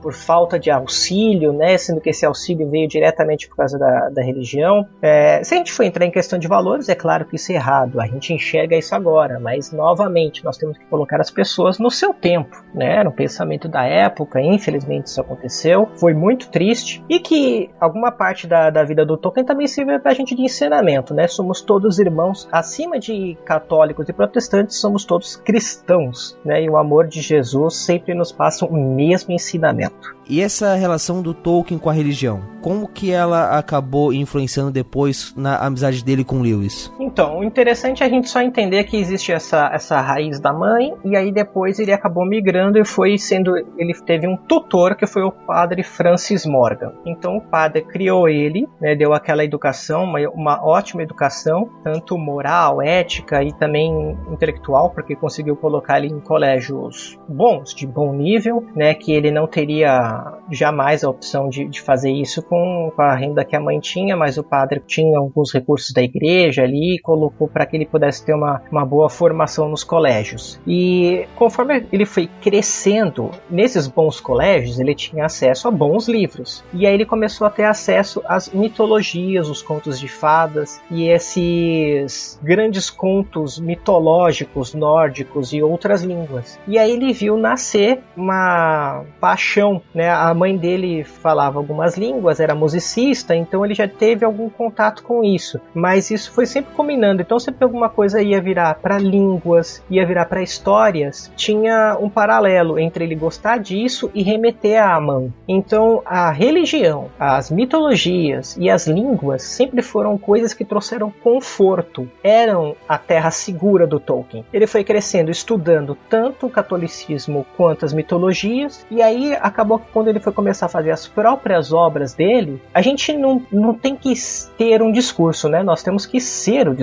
por falta de auxílio, né? Sendo que esse auxílio veio diretamente por causa da, da religião. É, se a gente for entrar em questão de valores, é claro que isso é errado. A gente enxerga isso agora, mas novamente nós temos que colocar as pessoas no seu tempo, né? Um pensamento da época, infelizmente isso aconteceu, foi muito triste e que alguma parte da, da vida do Tolkien também serve para a gente de ensinamento, né? Somos todos irmãos, acima de católicos e protestantes, somos todos cristãos, né? E o amor de Jesus sempre nos passa o mesmo ensinamento. E essa relação do Tolkien com a religião, como que ela acabou influenciando depois na amizade dele com Lewis? Então, o interessante é a gente só entender que existe essa, essa raiz da mãe, e aí depois ele acabou migrando e foi sendo. Ele teve um tutor que foi o padre Francis Morgan. Então o padre criou ele, né, deu aquela educação, uma, uma ótima educação, tanto moral, ética e também intelectual, porque conseguiu colocar ele em colégios bons, de bom nível, né, que ele não teria jamais a opção de, de fazer isso com, com, a renda que a mãe tinha, mas o padre tinha alguns recursos da igreja ali colocou para que ele pudesse ter uma, uma boa formação nos colégios. E conforme ele foi crescendo nesses bons colégios, ele tinha acesso a bons livros. E aí ele começou a ter acesso às mitologias, os contos de fadas e esses grandes contos mitológicos nórdicos e outras línguas. E aí ele viu nascer uma paixão né? A mãe dele falava algumas línguas, era musicista, então ele já teve algum contato com isso. Mas isso foi sempre combinando. Então sempre alguma coisa ia virar para línguas, ia virar para histórias, tinha um paralelo entre ele gostar disso e remeter à mãe. Então a religião, as mitologias e as línguas sempre foram coisas que trouxeram conforto. Eram a terra segura do Tolkien. Ele foi crescendo estudando tanto o catolicismo quanto as mitologias e aí acabou quando ele foi começar a fazer as próprias obras dele, a gente não, não tem que ter um discurso, né? Nós temos que ser o discurso.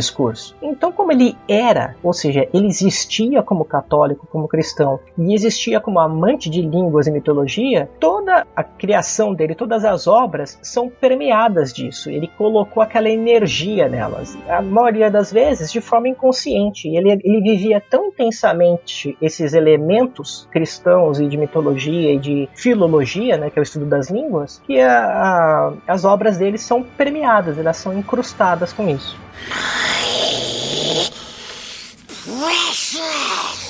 Então, como ele era, ou seja, ele existia como católico, como cristão, e existia como amante de línguas e mitologia, toda a criação dele, todas as obras são permeadas disso. Ele colocou aquela energia nelas. A maioria das vezes de forma inconsciente. Ele, ele vivia tão intensamente esses elementos cristãos e de mitologia e de filologia, né, que é o estudo das línguas, que a, a, as obras dele são permeadas, elas são incrustadas com isso. My precious.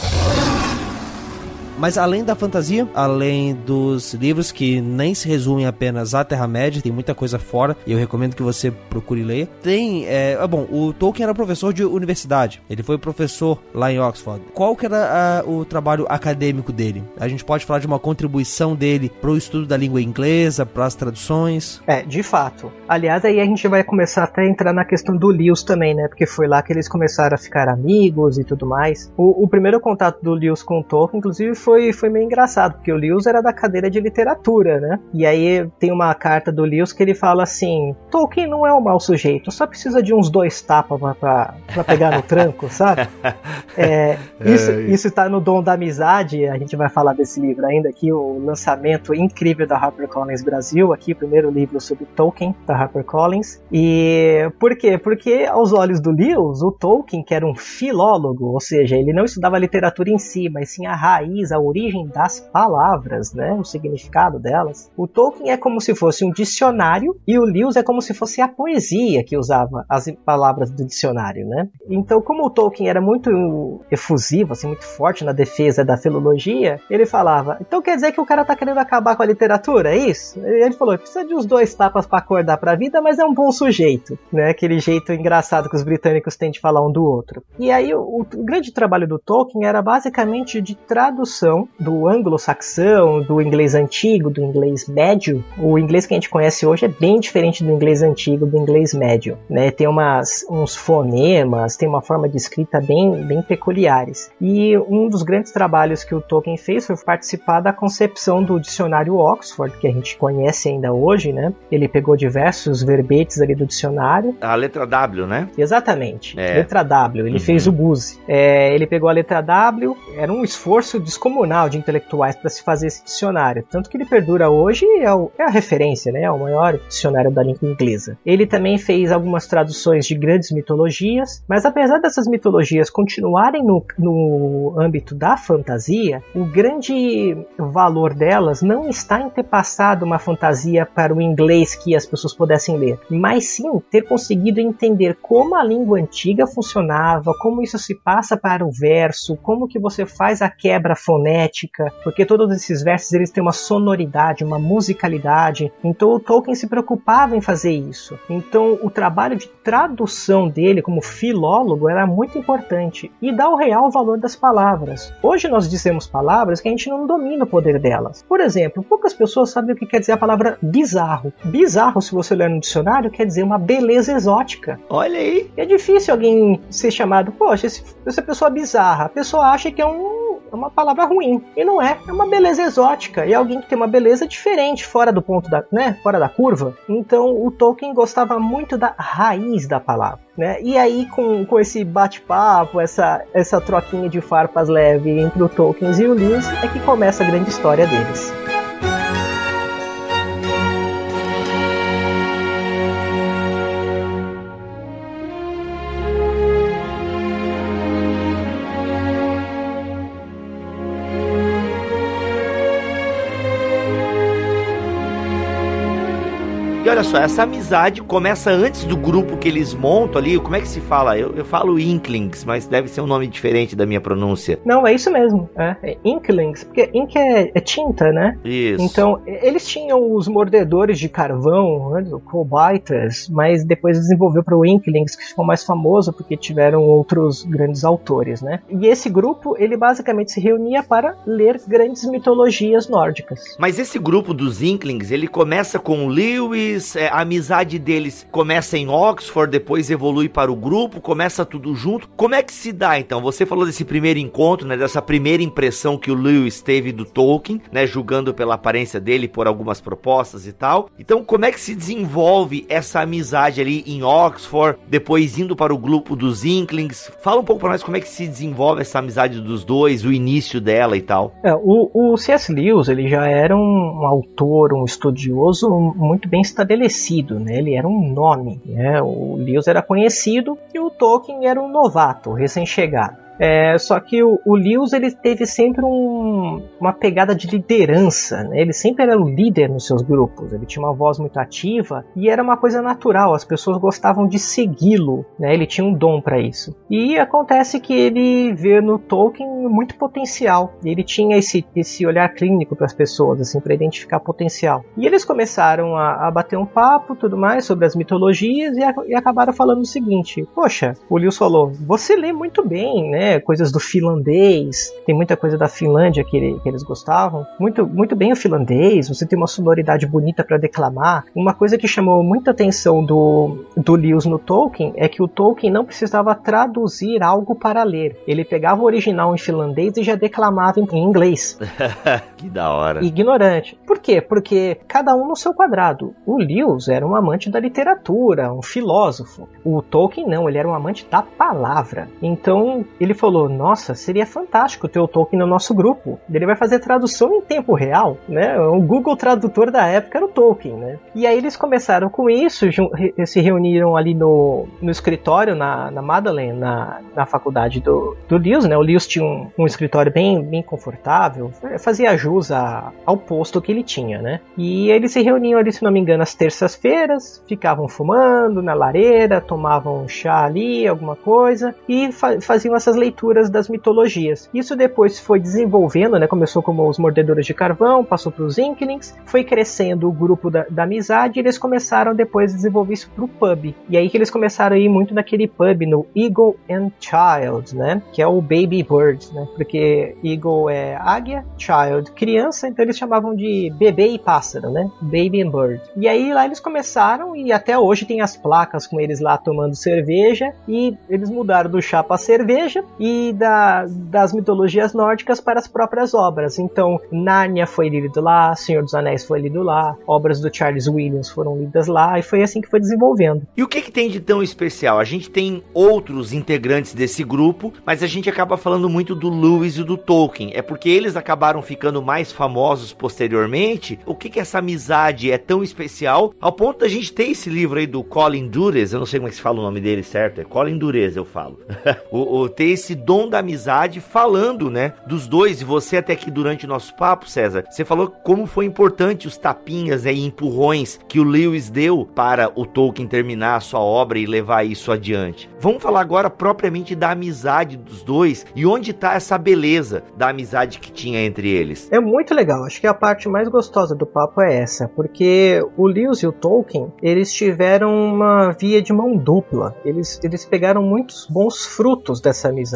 Mas além da fantasia, além dos livros que nem se resumem apenas à Terra-média, tem muita coisa fora, e eu recomendo que você procure ler. Tem, é, ah, bom, o Tolkien era professor de universidade, ele foi professor lá em Oxford. Qual que era a, o trabalho acadêmico dele? A gente pode falar de uma contribuição dele para o estudo da língua inglesa, para as traduções? É, de fato. Aliás, aí a gente vai começar até a entrar na questão do Lewis também, né? Porque foi lá que eles começaram a ficar amigos e tudo mais. O, o primeiro contato do Lewis com o Tolkien, inclusive, foi foi, foi meio engraçado, porque o Lewis era da cadeira de literatura, né? E aí tem uma carta do Lewis que ele fala assim: Tolkien não é um mau sujeito, só precisa de uns dois tapas pra, pegar no tranco, sabe? É, isso, é. isso tá no Dom da Amizade, a gente vai falar desse livro ainda aqui, o lançamento incrível da HarperCollins Brasil, aqui, o primeiro livro sobre Tolkien da HarperCollins. E por quê? Porque aos olhos do Lewis, o Tolkien, que era um filólogo, ou seja, ele não estudava literatura em si, mas sim a raiz, a a origem das palavras, né, o significado delas. O Tolkien é como se fosse um dicionário e o Lewis é como se fosse a poesia que usava as palavras do dicionário, né? Então, como o Tolkien era muito efusivo, assim, muito forte na defesa da filologia, ele falava: "Então quer dizer que o cara tá querendo acabar com a literatura, é isso?" Ele falou: "Precisa de uns dois tapas para acordar para a vida, mas é um bom sujeito", né? Aquele jeito engraçado que os britânicos têm de falar um do outro. E aí o, o grande trabalho do Tolkien era basicamente de tradução do anglo-saxão, do inglês antigo, do inglês médio. O inglês que a gente conhece hoje é bem diferente do inglês antigo, do inglês médio. Né? Tem umas, uns fonemas, tem uma forma de escrita bem, bem peculiares. E um dos grandes trabalhos que o Tolkien fez foi participar da concepção do dicionário Oxford, que a gente conhece ainda hoje. Né? Ele pegou diversos verbetes ali do dicionário. A letra W, né? Exatamente. É. Letra W. Ele uhum. fez o Buse. É, ele pegou a letra W, era um esforço descomunal descomunal de intelectuais para se fazer esse dicionário, tanto que ele perdura hoje é, o, é a referência, né? É o maior dicionário da língua inglesa. Ele também fez algumas traduções de grandes mitologias, mas apesar dessas mitologias continuarem no, no âmbito da fantasia, o grande valor delas não está em ter passado uma fantasia para o inglês que as pessoas pudessem ler, mas sim ter conseguido entender como a língua antiga funcionava, como isso se passa para o verso, como que você faz a quebra fonética, porque todos esses versos eles têm uma sonoridade, uma musicalidade. Então o Tolkien se preocupava em fazer isso. Então o trabalho de tradução dele como filólogo era muito importante e dá o real valor das palavras. Hoje nós dizemos palavras que a gente não domina o poder delas. Por exemplo, poucas pessoas sabem o que quer dizer a palavra bizarro. Bizarro, se você ler no dicionário, quer dizer uma beleza exótica. Olha aí. É difícil alguém ser chamado, poxa, essa pessoa é bizarra. A pessoa acha que é um é uma palavra ruim. E não é, é uma beleza exótica. E alguém que tem uma beleza diferente, fora do ponto da, né, fora da curva. Então o Tolkien gostava muito da raiz da palavra. Né? E aí, com, com esse bate-papo, essa, essa troquinha de farpas leve entre o Tolkien e o Lewis, é que começa a grande história deles. Só, essa amizade começa antes do grupo que eles montam ali. Como é que se fala? Eu, eu falo Inklings, mas deve ser um nome diferente da minha pronúncia. Não, é isso mesmo. É, é Inklings, porque Ink é, é, tinta, né? Isso. Então, eles tinham os mordedores de carvão, né, Cobites, mas depois desenvolveu para o Inklings, que ficou mais famoso porque tiveram outros grandes autores, né? E esse grupo, ele basicamente se reunia para ler grandes mitologias nórdicas. Mas esse grupo dos Inklings, ele começa com Lewis, é, a amizade deles começa em Oxford, depois evolui para o grupo, começa tudo junto. Como é que se dá então? Você falou desse primeiro encontro, né, dessa primeira impressão que o Lewis teve do Tolkien, né, julgando pela aparência dele por algumas propostas e tal. Então, como é que se desenvolve essa amizade ali em Oxford, depois indo para o grupo dos Inklings? Fala um pouco para nós como é que se desenvolve essa amizade dos dois, o início dela e tal. É, o, o C.S. Lewis, ele já era um, um autor, um estudioso muito bem estabelecido estabelecido, né? ele era um nome. Né? O Lewis era conhecido e o Tolkien era um novato, recém-chegado. É, só que o, o Lewis ele teve sempre um, uma pegada de liderança, né? ele sempre era o líder nos seus grupos, ele tinha uma voz muito ativa e era uma coisa natural, as pessoas gostavam de segui-lo, né? ele tinha um dom para isso. E acontece que ele vê no Tolkien muito potencial, ele tinha esse, esse olhar clínico para as pessoas, assim, para identificar potencial. E eles começaram a, a, bater um papo, tudo mais, sobre as mitologias e, a, e acabaram falando o seguinte: Poxa, o Lewis falou, você lê muito bem, né? Coisas do finlandês, tem muita coisa da Finlândia que, ele, que eles gostavam. Muito, muito bem o finlandês, você tem uma sonoridade bonita para declamar. Uma coisa que chamou muita atenção do, do Lewis no Tolkien é que o Tolkien não precisava traduzir algo para ler. Ele pegava o original em finlandês e já declamava em inglês. que da hora. Ignorante. Por quê? Porque cada um no seu quadrado. O Lewis era um amante da literatura, um filósofo. O Tolkien não, ele era um amante da palavra. Então ele falou: Nossa, seria fantástico ter o Tolkien no nosso grupo. Ele vai fazer tradução em tempo real, né? O Google Tradutor da época era o Tolkien, né? E aí eles começaram com isso, se reuniram ali no, no escritório, na, na Madeleine, na, na faculdade do, do Lewis, né? O Lewis tinha um, um escritório bem, bem confortável, fazia jus a, ao posto que ele tinha, né? E eles se reuniam ali, se não me engano, às terças-feiras, ficavam fumando na lareira, tomavam chá ali, alguma coisa, e fa faziam essas leituras das mitologias. Isso depois foi desenvolvendo, né? Começou como os mordedores de carvão, passou para os Inklings, foi crescendo o grupo da, da amizade e eles começaram depois a desenvolver isso para o pub. E aí que eles começaram a ir muito naquele pub, no Eagle and Child, né? Que é o Baby Bird, né? Porque Eagle é águia, Child criança, então eles chamavam de bebê e pássaro, né? Baby and Bird. E aí lá eles começaram e até hoje tem as placas com eles lá tomando cerveja e eles mudaram do chá para cerveja e da, das mitologias nórdicas para as próprias obras. Então, Nárnia foi lido lá, Senhor dos Anéis foi lido lá, obras do Charles Williams foram lidas lá, e foi assim que foi desenvolvendo. E o que, que tem de tão especial? A gente tem outros integrantes desse grupo, mas a gente acaba falando muito do Lewis e do Tolkien. É porque eles acabaram ficando mais famosos posteriormente. O que, que essa amizade é tão especial ao ponto da gente ter esse livro aí do Colin Dures, eu não sei como é que se fala o nome dele certo, é Colin Dures, eu falo. o, o, esse dom da amizade falando, né, dos dois. E você até aqui durante o nosso papo, César, você falou como foi importante os tapinhas né, e empurrões que o Lewis deu para o Tolkien terminar a sua obra e levar isso adiante. Vamos falar agora propriamente da amizade dos dois e onde está essa beleza da amizade que tinha entre eles. É muito legal, acho que a parte mais gostosa do papo é essa, porque o Lewis e o Tolkien, eles tiveram uma via de mão dupla. Eles, eles pegaram muitos bons frutos dessa amizade.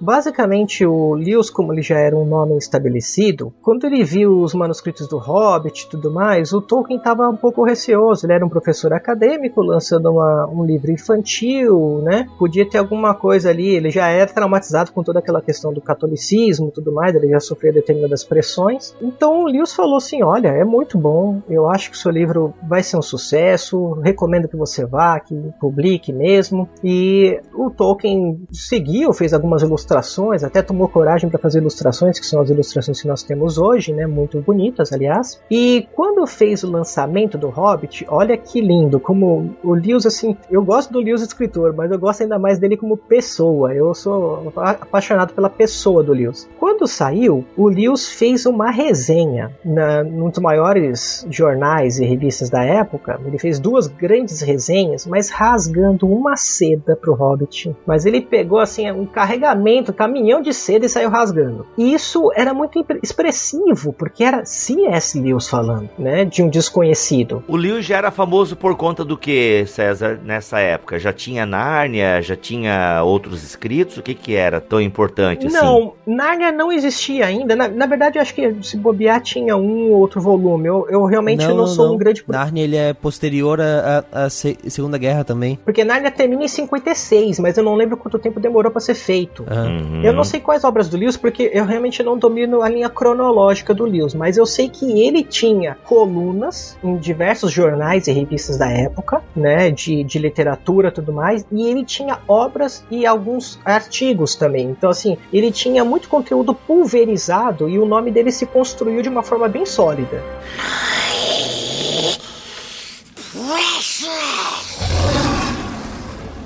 Basicamente, o Lewis, como ele já era um nome estabelecido, quando ele viu os manuscritos do Hobbit e tudo mais, o Tolkien estava um pouco receoso. Ele era um professor acadêmico, lançando uma, um livro infantil, né? Podia ter alguma coisa ali. Ele já era traumatizado com toda aquela questão do catolicismo e tudo mais, ele já sofreu determinadas pressões. Então o Lewis falou assim: Olha, é muito bom, eu acho que o seu livro vai ser um sucesso, recomendo que você vá, que publique mesmo. E o Tolkien seguiu, fez algumas ilustrações, até tomou coragem para fazer ilustrações, que são as ilustrações que nós temos hoje, né? Muito bonitas, aliás. E quando fez o lançamento do Hobbit, olha que lindo, como o Lewis, assim, eu gosto do Lewis escritor, mas eu gosto ainda mais dele como pessoa. Eu sou apaixonado pela pessoa do Lewis. Quando saiu, o Lewis fez uma resenha na, num dos maiores jornais e revistas da época. Ele fez duas grandes resenhas, mas rasgando uma seda pro Hobbit. Mas ele pegou assim um carregamento, caminhão de seda e saiu rasgando. E isso era muito expressivo, porque era C.S. Lewis falando, né, de um desconhecido. O Lewis já era famoso por conta do que, César, nessa época? Já tinha Nárnia, já tinha outros escritos? O que que era tão importante assim? Não, Nárnia não existia ainda. Na, na verdade, eu acho que se bobear tinha um ou outro volume. Eu, eu realmente não, não sou não. um grande... Nárnia, ele é posterior à, à Segunda Guerra também. Porque Nárnia termina em 56, mas eu não lembro quanto tempo demorou para ser feito. Uhum. Eu não sei quais obras do Lewis, porque eu realmente não domino a linha cronológica do Lewis, mas eu sei que ele tinha colunas em diversos jornais e revistas da época, né, de, de literatura e tudo mais, e ele tinha obras e alguns artigos também. Então, assim, ele tinha muito conteúdo pulverizado e o nome dele se construiu de uma forma bem sólida.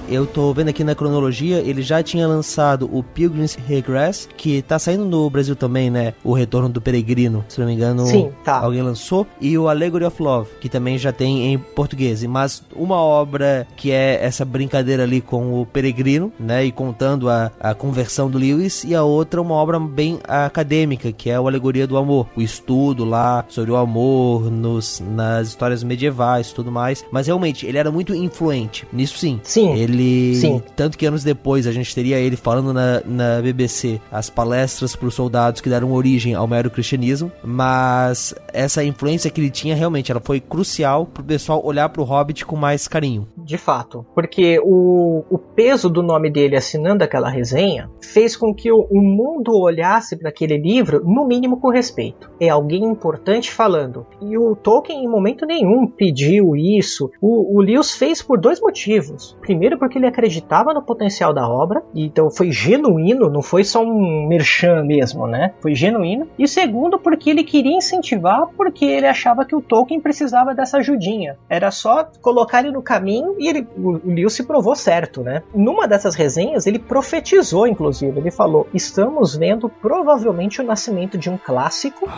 Eu tô vendo aqui na cronologia, ele já tinha lançado o Pilgrim's Regress, que tá saindo no Brasil também, né? O Retorno do Peregrino, se não me engano. Sim, tá. Alguém lançou. E o Allegory of Love, que também já tem em português. Mas uma obra que é essa brincadeira ali com o Peregrino, né? E contando a, a conversão do Lewis. E a outra, uma obra bem acadêmica, que é o Alegoria do Amor. O estudo lá sobre o amor nos, nas histórias medievais e tudo mais. Mas realmente, ele era muito influente. Nisso sim. Sim. Ele ele. Sim. Tanto que anos depois a gente teria ele falando na, na BBC as palestras para os soldados que deram origem ao mero cristianismo. Mas essa influência que ele tinha realmente ela foi crucial para o pessoal olhar para o Hobbit com mais carinho. De fato. Porque o, o peso do nome dele assinando aquela resenha fez com que o, o mundo olhasse para aquele livro, no mínimo com respeito. É alguém importante falando. E o Tolkien, em momento nenhum, pediu isso. O, o Lewis fez por dois motivos. Primeiro, porque ele acreditava no potencial da obra, então foi genuíno, não foi só um merchan mesmo, né? Foi genuíno. E segundo, porque ele queria incentivar, porque ele achava que o Tolkien precisava dessa ajudinha. Era só colocar ele no caminho e ele, o Lewis se provou certo, né? Numa dessas resenhas, ele profetizou, inclusive, ele falou: Estamos vendo provavelmente o nascimento de um clássico.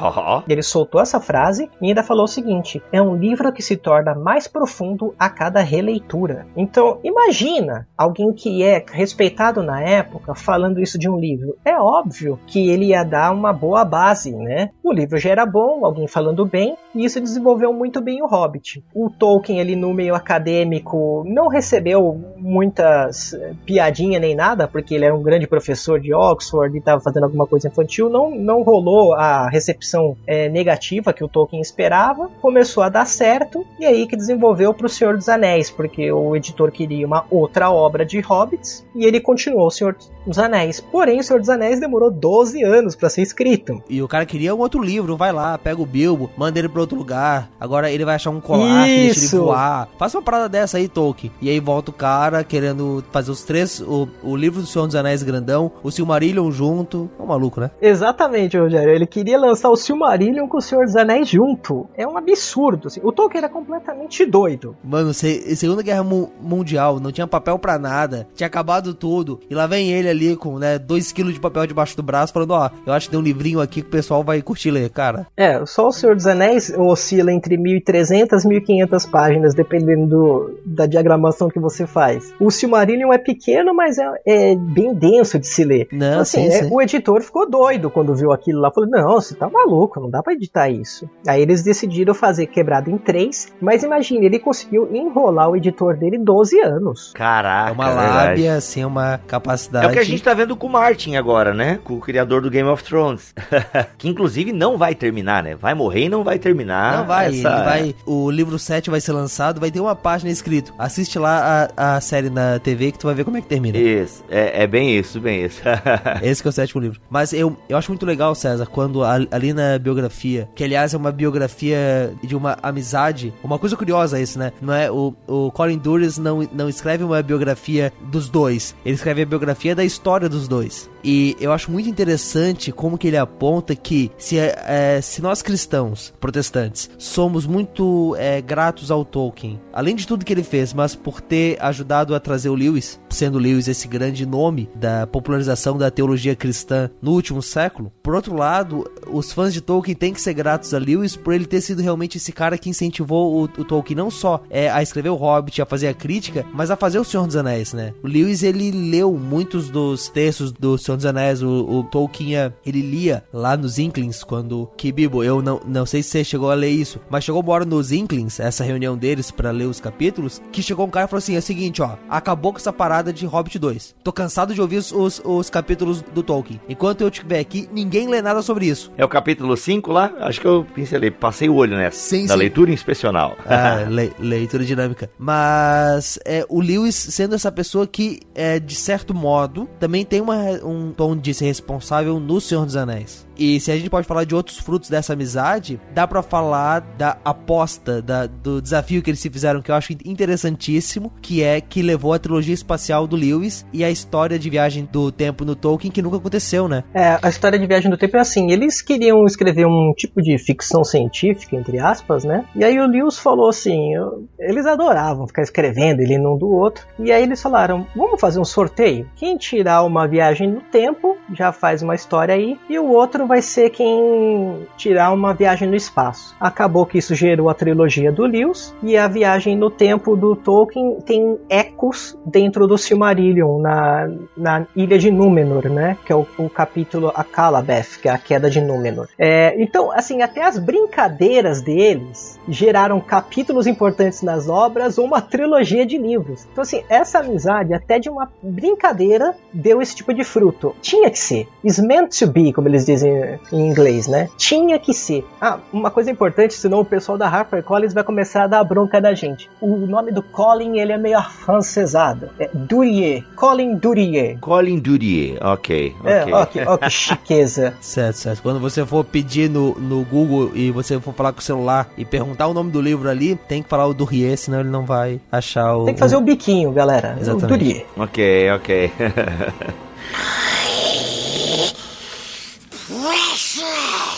Ele soltou essa frase e ainda falou o seguinte: é um livro que se torna mais profundo a cada releitura. Então, imagine imagina alguém que é respeitado na época falando isso de um livro. É óbvio que ele ia dar uma boa base, né? O livro já era bom, alguém falando bem, e isso desenvolveu muito bem o Hobbit. O Tolkien ali no meio acadêmico não recebeu muitas eh, piadinha nem nada, porque ele era um grande professor de Oxford e estava fazendo alguma coisa infantil, não, não rolou a recepção é, negativa que o Tolkien esperava, começou a dar certo, e aí que desenvolveu para o Senhor dos Anéis, porque o editor queria uma outra obra de Hobbits, e ele continuou o Senhor dos Anéis. Porém, o Senhor dos Anéis demorou 12 anos para ser escrito. E o cara queria um outro livro, vai lá, pega o Bilbo, manda ele para outro lugar, agora ele vai achar um colar que deixa ele voar. Faça uma parada dessa aí, Tolkien. E aí volta o cara querendo fazer os três, o, o livro do Senhor dos Anéis grandão, o Silmarillion junto. É um maluco, né? Exatamente, Rogério. Ele queria lançar o Silmarillion com o Senhor dos Anéis junto. É um absurdo. Assim. O Tolkien era completamente doido. Mano, Segunda Guerra Mundial, não tinha papel para nada, tinha acabado tudo. E lá vem ele ali com, né, 2 kg de papel debaixo do braço, falando: Ó, eu acho que tem um livrinho aqui que o pessoal vai curtir ler, cara. É, só o Senhor dos Anéis oscila entre 1.300 e 1.500 páginas, dependendo do, da diagramação que você faz. O Silmarillion é pequeno, mas é, é bem denso de se ler. Não, então, assim, sim, é, sim. o editor ficou doido quando viu aquilo lá. Falou: Não, você tá maluco, não dá para editar isso. Aí eles decidiram fazer quebrado em três, mas imagine, ele conseguiu enrolar o editor dele 12 anos. Caraca, é uma lábia, assim, é uma capacidade. É o que a gente tá vendo com o Martin agora, né? Com o criador do Game of Thrones. que inclusive não vai terminar, né? Vai morrer e não vai terminar. Não vai, essa... vai. O livro 7 vai ser lançado, vai ter uma página escrito. Assiste lá a, a série na TV que tu vai ver como é que termina. Isso, é, é bem isso, bem isso. Esse que é o sétimo livro. Mas eu, eu acho muito legal, César, quando ali na biografia, que aliás é uma biografia de uma amizade, uma coisa curiosa isso, né? Não é o, o Colin Dures não, não escreve uma biografia dos dois, ele escreve a biografia da história dos dois. E eu acho muito interessante como que ele aponta que se, é, se nós cristãos, protestantes, somos muito é, gratos ao Tolkien, além de tudo que ele fez, mas por ter ajudado a trazer o Lewis, sendo Lewis esse grande nome da popularização da teologia cristã no último século, por outro lado, os fãs de Tolkien têm que ser gratos a Lewis por ele ter sido realmente esse cara que incentivou o, o Tolkien não só é, a escrever o Hobbit, a fazer a crítica, mas a fazer o Senhor dos Anéis, né? O Lewis ele leu muitos dos textos do Senhor dos Anéis, o, o Tolkien ele lia lá nos Inklings quando que Bibo, eu não, não sei se você chegou a ler isso, mas chegou uma hora nos Inklings, essa reunião deles para ler os capítulos, que chegou um cara e falou assim: é o seguinte, ó, acabou com essa parada de Hobbit 2. Tô cansado de ouvir os, os, os capítulos do Tolkien. Enquanto eu estiver aqui, ninguém lê nada sobre isso. É o capítulo 5 lá? Acho que eu pincelei, passei o olho nessa. Sim, da sim. leitura inspecional. Ah, le, leitura dinâmica. Mas é, o Lewis sendo essa pessoa que, é, de certo modo, também tem uma, um tom de ser responsável no Senhor dos Anés. E se a gente pode falar de outros frutos dessa amizade, dá para falar da aposta, da, do desafio que eles se fizeram, que eu acho interessantíssimo, que é que levou a trilogia espacial do Lewis e a história de viagem do tempo no Tolkien, que nunca aconteceu, né? É, a história de viagem do tempo é assim, eles queriam escrever um tipo de ficção científica, entre aspas, né? E aí o Lewis falou assim, eles adoravam ficar escrevendo ele um do outro, e aí eles falaram, vamos fazer um sorteio? Quem tirar uma viagem no tempo, já faz uma história aí, e o outro vai ser quem tirar uma viagem no espaço. Acabou que isso gerou a trilogia do Lewis e a viagem no tempo do Tolkien tem ecos dentro do Silmarillion, na, na ilha de Númenor, né? Que é o, o capítulo A Calabeth, que é a queda de Númenor. É, então, assim, até as brincadeiras deles geraram capítulos importantes nas obras ou uma trilogia de livros. Então, assim, essa amizade, até de uma brincadeira, deu esse tipo de fruto. Tinha que ser. It's meant to be, como eles dizem em inglês, né? Tinha que ser. Ah, uma coisa importante, senão o pessoal da HarperCollins vai começar a dar bronca da gente. O nome do Colin, ele é meio afrancesado. É Durier. Colin Durier. Colin Durier, ok. É, ok, ok, que chiqueza. certo, certo. Quando você for pedir no, no Google e você for falar com o celular e perguntar o nome do livro ali, tem que falar o Durier, senão ele não vai achar o... Tem que fazer o biquinho, galera. Exatamente. O Durier. Ok, ok. Russia!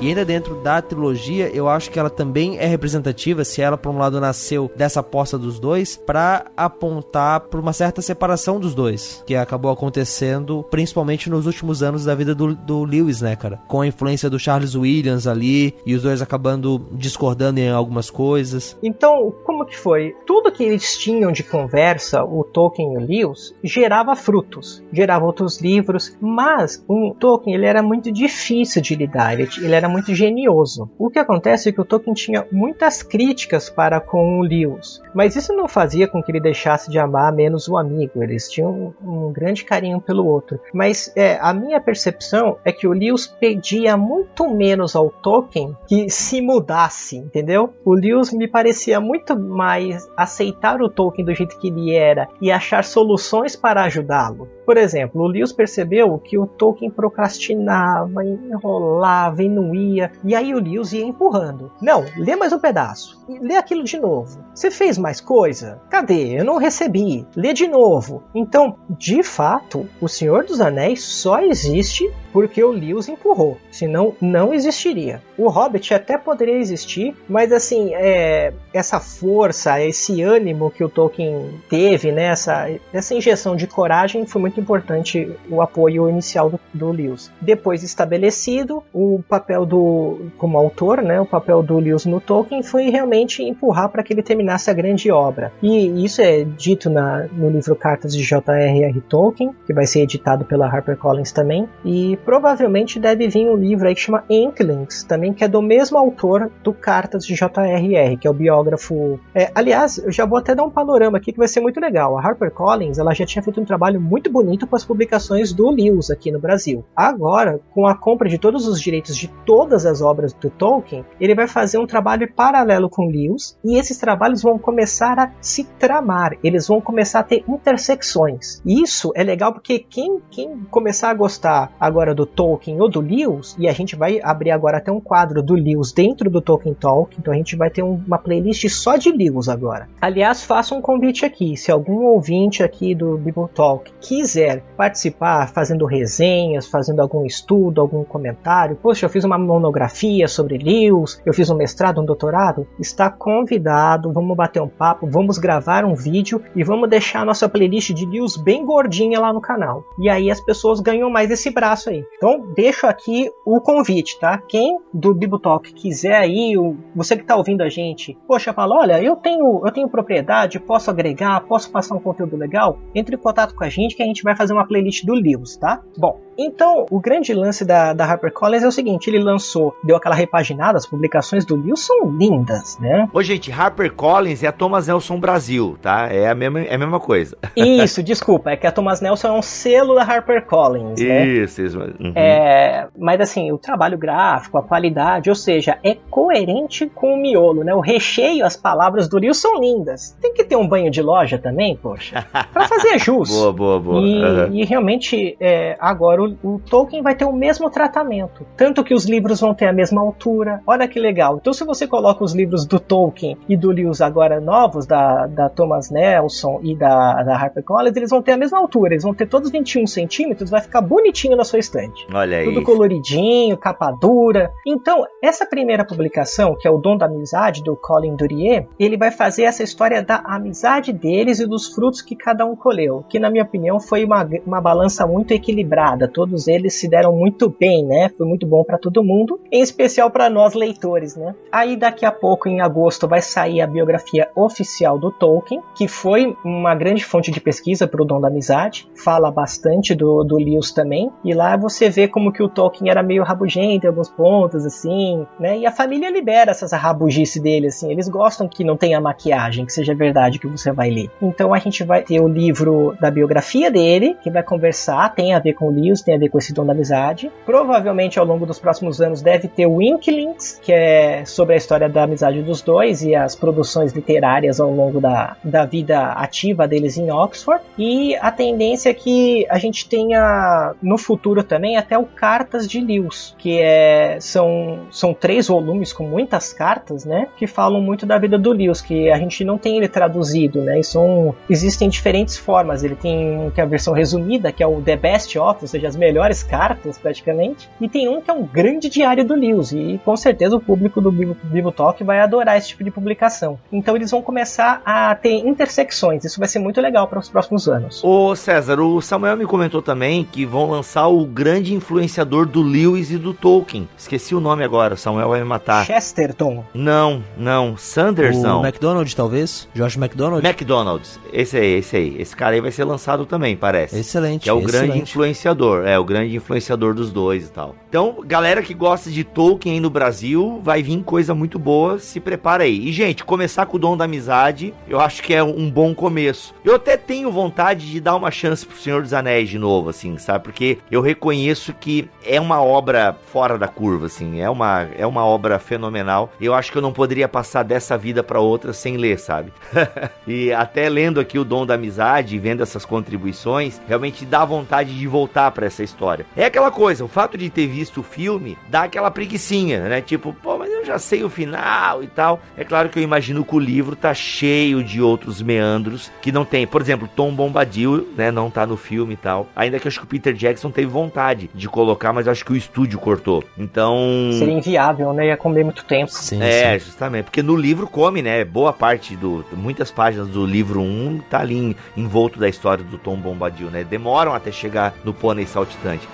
E ainda dentro da trilogia, eu acho que ela também é representativa, se ela por um lado nasceu dessa aposta dos dois, para apontar para uma certa separação dos dois, que acabou acontecendo principalmente nos últimos anos da vida do, do Lewis, né, cara? Com a influência do Charles Williams ali e os dois acabando discordando em algumas coisas. Então, como que foi? Tudo que eles tinham de conversa, o Tolkien e o Lewis, gerava frutos, gerava outros livros, mas o Tolkien ele era muito difícil de lidar, ele, ele era era muito genioso. O que acontece é que o Tolkien tinha muitas críticas para com o Lewis, mas isso não fazia com que ele deixasse de amar menos o amigo. Eles tinham um, um grande carinho pelo outro. Mas é, a minha percepção é que o Lewis pedia muito menos ao Tolkien que se mudasse, entendeu? O Lewis me parecia muito mais aceitar o Tolkien do jeito que ele era e achar soluções para ajudá-lo. Por exemplo, o Lewis percebeu que o Tolkien procrastinava, enrolava e não ia, e aí o Lewis ia empurrando. Não, lê mais um pedaço. Lê aquilo de novo. Você fez mais coisa? Cadê? Eu não recebi. Lê de novo. Então, de fato, o Senhor dos Anéis só existe porque o Lewis empurrou. Senão, não existiria. O Hobbit até poderia existir, mas assim, é, essa força, esse ânimo que o Tolkien teve, né, essa, essa injeção de coragem foi muito importante o apoio inicial do, do Lewis. Depois estabelecido, o papel do, como autor, né, o papel do Lewis no Tolkien foi realmente empurrar para que ele terminasse a grande obra. E isso é dito na, no livro Cartas de J.R.R. Tolkien, que vai ser editado pela HarperCollins também, e provavelmente deve vir um livro aí que chama Inklings, também que é do mesmo autor do Cartas de J.R.R., que é o biógrafo. É, aliás, eu já vou até dar um panorama aqui que vai ser muito legal. A HarperCollins ela já tinha feito um trabalho muito bonito com as publicações do Lewis aqui no Brasil. Agora, com a compra de todos os direitos de todas as obras do Tolkien, ele vai fazer um trabalho paralelo com Lewis e esses trabalhos vão começar a se tramar, eles vão começar a ter intersecções. Isso é legal porque quem, quem começar a gostar agora do Tolkien ou do Lewis, e a gente vai abrir agora até um quadro do Lewis dentro do Tolkien Talk, então a gente vai ter uma playlist só de Lewis agora. Aliás, faço um convite aqui, se algum ouvinte aqui do Bible Talk quiser participar fazendo resenhas, fazendo algum estudo, algum comentário, poxa, eu fiz uma monografia sobre Lewis, eu fiz um mestrado, um doutorado, está convidado, vamos bater um papo, vamos gravar um vídeo e vamos deixar a nossa playlist de Lewis bem gordinha lá no canal. E aí as pessoas ganham mais esse braço aí. Então, deixo aqui o convite, tá? Quem do Bibotalk quiser aí, você que está ouvindo a gente, poxa, fala, olha, eu tenho, eu tenho propriedade, posso agregar, posso passar um conteúdo legal, entre em contato com a gente que a gente vai fazer uma playlist do Lewis, tá? Bom, então, o grande lance da, da HarperCollins é o seguinte: ele lançou, deu aquela repaginada, as publicações do Lewis são lindas, né? Ô, gente, HarperCollins é a Thomas Nelson Brasil, tá? É a mesma, é a mesma coisa. Isso, desculpa, é que a Thomas Nelson é um selo da HarperCollins, né? Isso, isso. Uhum. É, mas assim, o trabalho gráfico, a qualidade, ou seja, é coerente com o miolo, né? O recheio, as palavras do Lewis são lindas. Tem que ter um banho de loja também, poxa, pra fazer jus. boa, boa, boa. E, uhum. e realmente, é, agora o, Tolkien vai ter o mesmo tratamento. Tanto que os livros vão ter a mesma altura. Olha que legal. Então, se você coloca os livros do Tolkien e do Lewis agora novos, da, da Thomas Nelson e da, da HarperCollins, eles vão ter a mesma altura. Eles vão ter todos 21 centímetros, vai ficar bonitinho na sua estante. Olha aí. Tudo coloridinho, capa dura. Então, essa primeira publicação, que é o Dom da Amizade, do Colin Durier, ele vai fazer essa história da amizade deles e dos frutos que cada um colheu. Que, na minha opinião, foi uma, uma balança muito equilibrada. Todos eles se deram muito bem, né? Foi muito bom para todo mundo, em especial para nós leitores, né? Aí daqui a pouco, em agosto, vai sair a biografia oficial do Tolkien, que foi uma grande fonte de pesquisa para o Dom da Amizade. Fala bastante do, do Lewis também. E lá você vê como que o Tolkien era meio rabugento em alguns pontos, assim, né? E a família libera essas rabugice dele, assim. Eles gostam que não tenha maquiagem, que seja verdade que você vai ler. Então a gente vai ter o livro da biografia dele, que vai conversar, tem a ver com o Lewis, tem a ver com esse dom da amizade. Provavelmente ao longo dos próximos anos deve ter o Inklings, que é sobre a história da amizade dos dois e as produções literárias ao longo da, da vida ativa deles em Oxford. E a tendência é que a gente tenha no futuro também até o Cartas de Lewis, que é, são, são três volumes com muitas cartas, né? Que falam muito da vida do Lewis, que a gente não tem ele traduzido, né? E são, existem diferentes formas. Ele tem que é a versão resumida, que é o The Best of, ou seja, as melhores cartas praticamente, e tem um que é um grande diário do Lewis, e com certeza o público do Vivo Talk vai adorar esse tipo de publicação. Então eles vão começar a ter intersecções, isso vai ser muito legal para os próximos anos. Ô César, o Samuel me comentou também que vão lançar o grande influenciador do Lewis e do Tolkien. Esqueci o nome agora, o Samuel vai me matar. Chesterton. Não, não, Sanderson. O McDonald talvez? Josh McDonald? McDonald's. Esse aí, esse aí. Esse cara aí vai ser lançado também, parece. Excelente. Que é o excelente. grande influenciador. Influenciador, é o grande influenciador dos dois e tal. Então, galera que gosta de Tolkien aí no Brasil, vai vir coisa muito boa, se prepara aí. E gente, começar com o Dom da Amizade, eu acho que é um bom começo. Eu até tenho vontade de dar uma chance pro Senhor dos Anéis de novo, assim, sabe? Porque eu reconheço que é uma obra fora da curva, assim, é uma, é uma obra fenomenal. Eu acho que eu não poderia passar dessa vida para outra sem ler, sabe? e até lendo aqui o Dom da Amizade, vendo essas contribuições, realmente dá vontade de voltar para essa história. É aquela coisa, o fato de ter visto o filme dá aquela preguiçinha, né? Tipo, pô, mas eu já sei o final e tal. É claro que eu imagino que o livro tá cheio de outros meandros que não tem. Por exemplo, Tom Bombadil, né, não tá no filme e tal. Ainda que eu acho que o Peter Jackson teve vontade de colocar, mas acho que o estúdio cortou. Então, seria inviável, né? Ia comer muito tempo. Sim, é, sim. justamente, porque no livro come, né? Boa parte do muitas páginas do livro 1 tá ali envolto da história do Tom Bombadil, né? Demoram até chegar no pônei saltitante.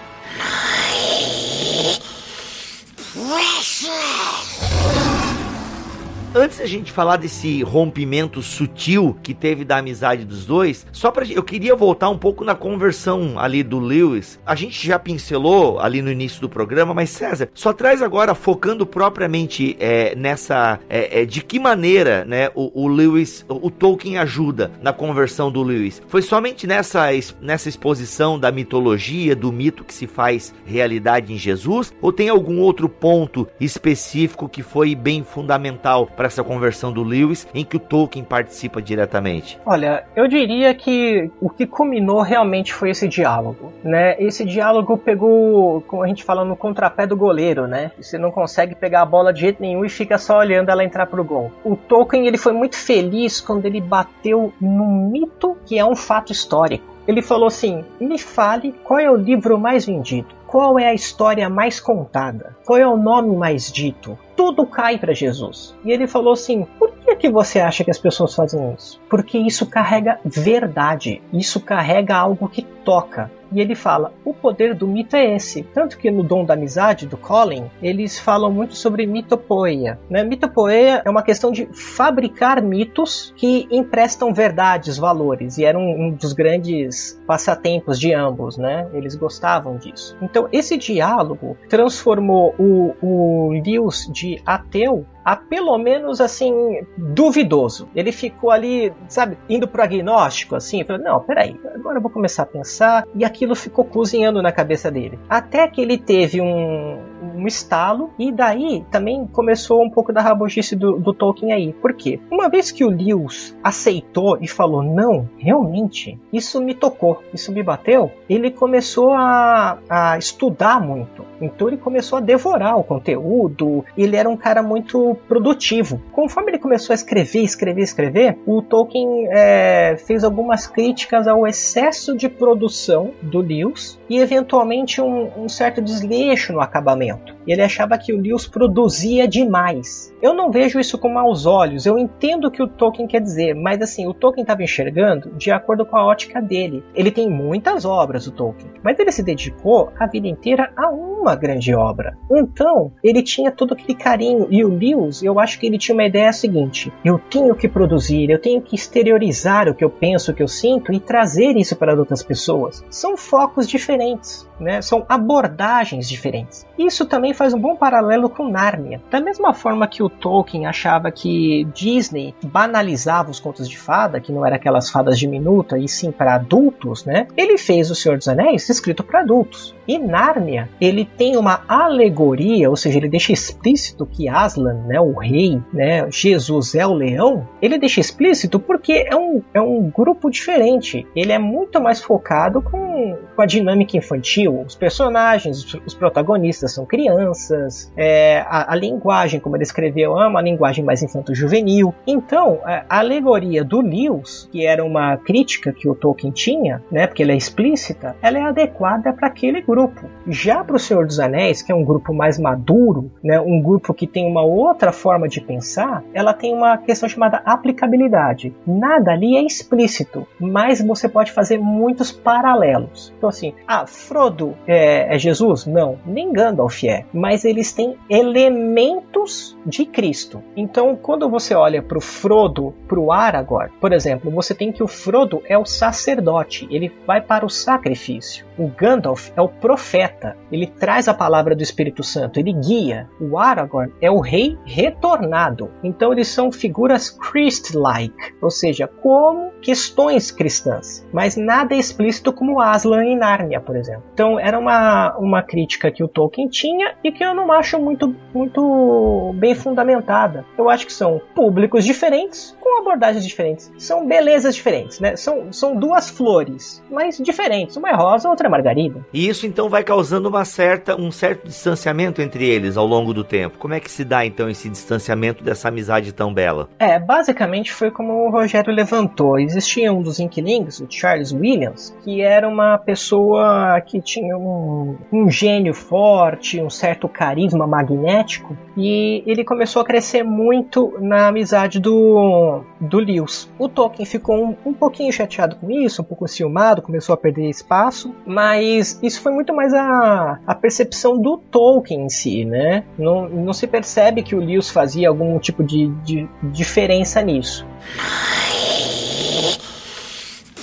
Antes da gente falar desse rompimento sutil que teve da amizade dos dois, só pra eu queria voltar um pouco na conversão ali do Lewis. A gente já pincelou ali no início do programa, mas César, só traz agora focando propriamente é, nessa é, é, de que maneira, né, o, o Lewis, o, o Tolkien ajuda na conversão do Lewis. Foi somente nessa nessa exposição da mitologia, do mito que se faz realidade em Jesus, ou tem algum outro ponto específico que foi bem fundamental para essa conversão do Lewis, em que o Tolkien participa diretamente? Olha, eu diria que o que culminou realmente foi esse diálogo, né? Esse diálogo pegou, como a gente fala, no contrapé do goleiro, né? Você não consegue pegar a bola de jeito nenhum e fica só olhando ela entrar pro gol. O Tolkien, ele foi muito feliz quando ele bateu num mito que é um fato histórico. Ele falou assim: me fale qual é o livro mais vendido. Qual é a história mais contada? Qual é o nome mais dito? Tudo cai para Jesus. E ele falou assim: por que, que você acha que as pessoas fazem isso? Porque isso carrega verdade, isso carrega algo que toca. E ele fala: o poder do mito é esse. Tanto que no Dom da Amizade, do Colin, eles falam muito sobre mitopoeia. Né? Mitopoeia é uma questão de fabricar mitos que emprestam verdades, valores. E era um, um dos grandes passatempos de ambos. Né? Eles gostavam disso. Então, esse diálogo transformou o, o Lewis de ateu a pelo menos assim duvidoso. Ele ficou ali, sabe, indo pro agnóstico assim, falou: "Não, peraí, agora eu vou começar a pensar". E aquilo ficou cozinhando na cabeça dele. Até que ele teve um, um estalo e daí também começou um pouco da rabugice do, do Tolkien aí. Por quê? Uma vez que o Lewis aceitou e falou: "Não, realmente, isso me tocou, isso me bateu", ele começou a, a estudar muito. Então ele começou a devorar o conteúdo. Ele era um cara muito produtivo. Conforme ele começou a escrever, escrever, escrever, o Tolkien é, fez algumas críticas ao excesso de produção do Lewis e eventualmente um, um certo desleixo no acabamento. E ele achava que o Lewis produzia demais. Eu não vejo isso com maus olhos, eu entendo o que o Tolkien quer dizer, mas assim, o Tolkien estava enxergando de acordo com a ótica dele. Ele tem muitas obras, o Tolkien, mas ele se dedicou a vida inteira a uma grande obra. Então, ele tinha todo aquele carinho, e o Lewis, eu acho que ele tinha uma ideia seguinte: eu tenho que produzir, eu tenho que exteriorizar o que eu penso, o que eu sinto e trazer isso para outras pessoas. São focos diferentes, né? são abordagens diferentes. Isso também faz um bom paralelo com Nárnia. Da mesma forma que o Tolkien achava que Disney banalizava os contos de fada, que não era aquelas fadas diminutas, e sim para adultos, né? Ele fez O Senhor dos Anéis escrito para adultos. E Nárnia, ele tem uma alegoria, ou seja, ele deixa explícito que Aslan, né, o rei, né, Jesus é o leão. Ele deixa explícito porque é um, é um grupo diferente. Ele é muito mais focado com, com a dinâmica infantil. Os personagens, os protagonistas são crianças. É, a, a, linguagem, como ele escreveu, é uma linguagem mais infanto-juvenil. Então, a, a alegoria do Lewis, que era uma crítica que o Tolkien tinha, né, porque ela é explícita, ela é adequada para aquele grupo grupo. Já para o Senhor dos Anéis, que é um grupo mais maduro, né, um grupo que tem uma outra forma de pensar, ela tem uma questão chamada aplicabilidade. Nada ali é explícito, mas você pode fazer muitos paralelos. Então assim, ah, Frodo é, é Jesus? Não, nem Gandalf é, mas eles têm elementos de Cristo. Então, quando você olha para o Frodo, para o Aragorn, por exemplo, você tem que o Frodo é o sacerdote, ele vai para o sacrifício. O Gandalf é o profeta. Ele traz a palavra do Espírito Santo, ele guia. O Aragorn é o rei retornado. Então eles são figuras Christ-like, ou seja, como questões cristãs, mas nada é explícito como Aslan em Nárnia, por exemplo. Então era uma, uma crítica que o Tolkien tinha e que eu não acho muito, muito bem fundamentada. Eu acho que são públicos diferentes com abordagens diferentes. São belezas diferentes, né? São, são duas flores, mas diferentes. Uma é rosa, outra é margarida. E isso então vai causando uma certa, um certo distanciamento entre eles ao longo do tempo. Como é que se dá então esse distanciamento dessa amizade tão bela? É, basicamente foi como o Rogério levantou. Existia um dos inquilinos, o Charles Williams, que era uma pessoa que tinha um, um gênio forte, um certo carisma magnético, e ele começou a crescer muito na amizade do, do Lewis. O Tolkien ficou um, um pouquinho chateado com isso, um pouco ciumado, começou a perder espaço, mas isso foi muito mais a, a percepção do Tolkien em si, né? Não, não se percebe que o Lewis fazia algum tipo de, de diferença nisso.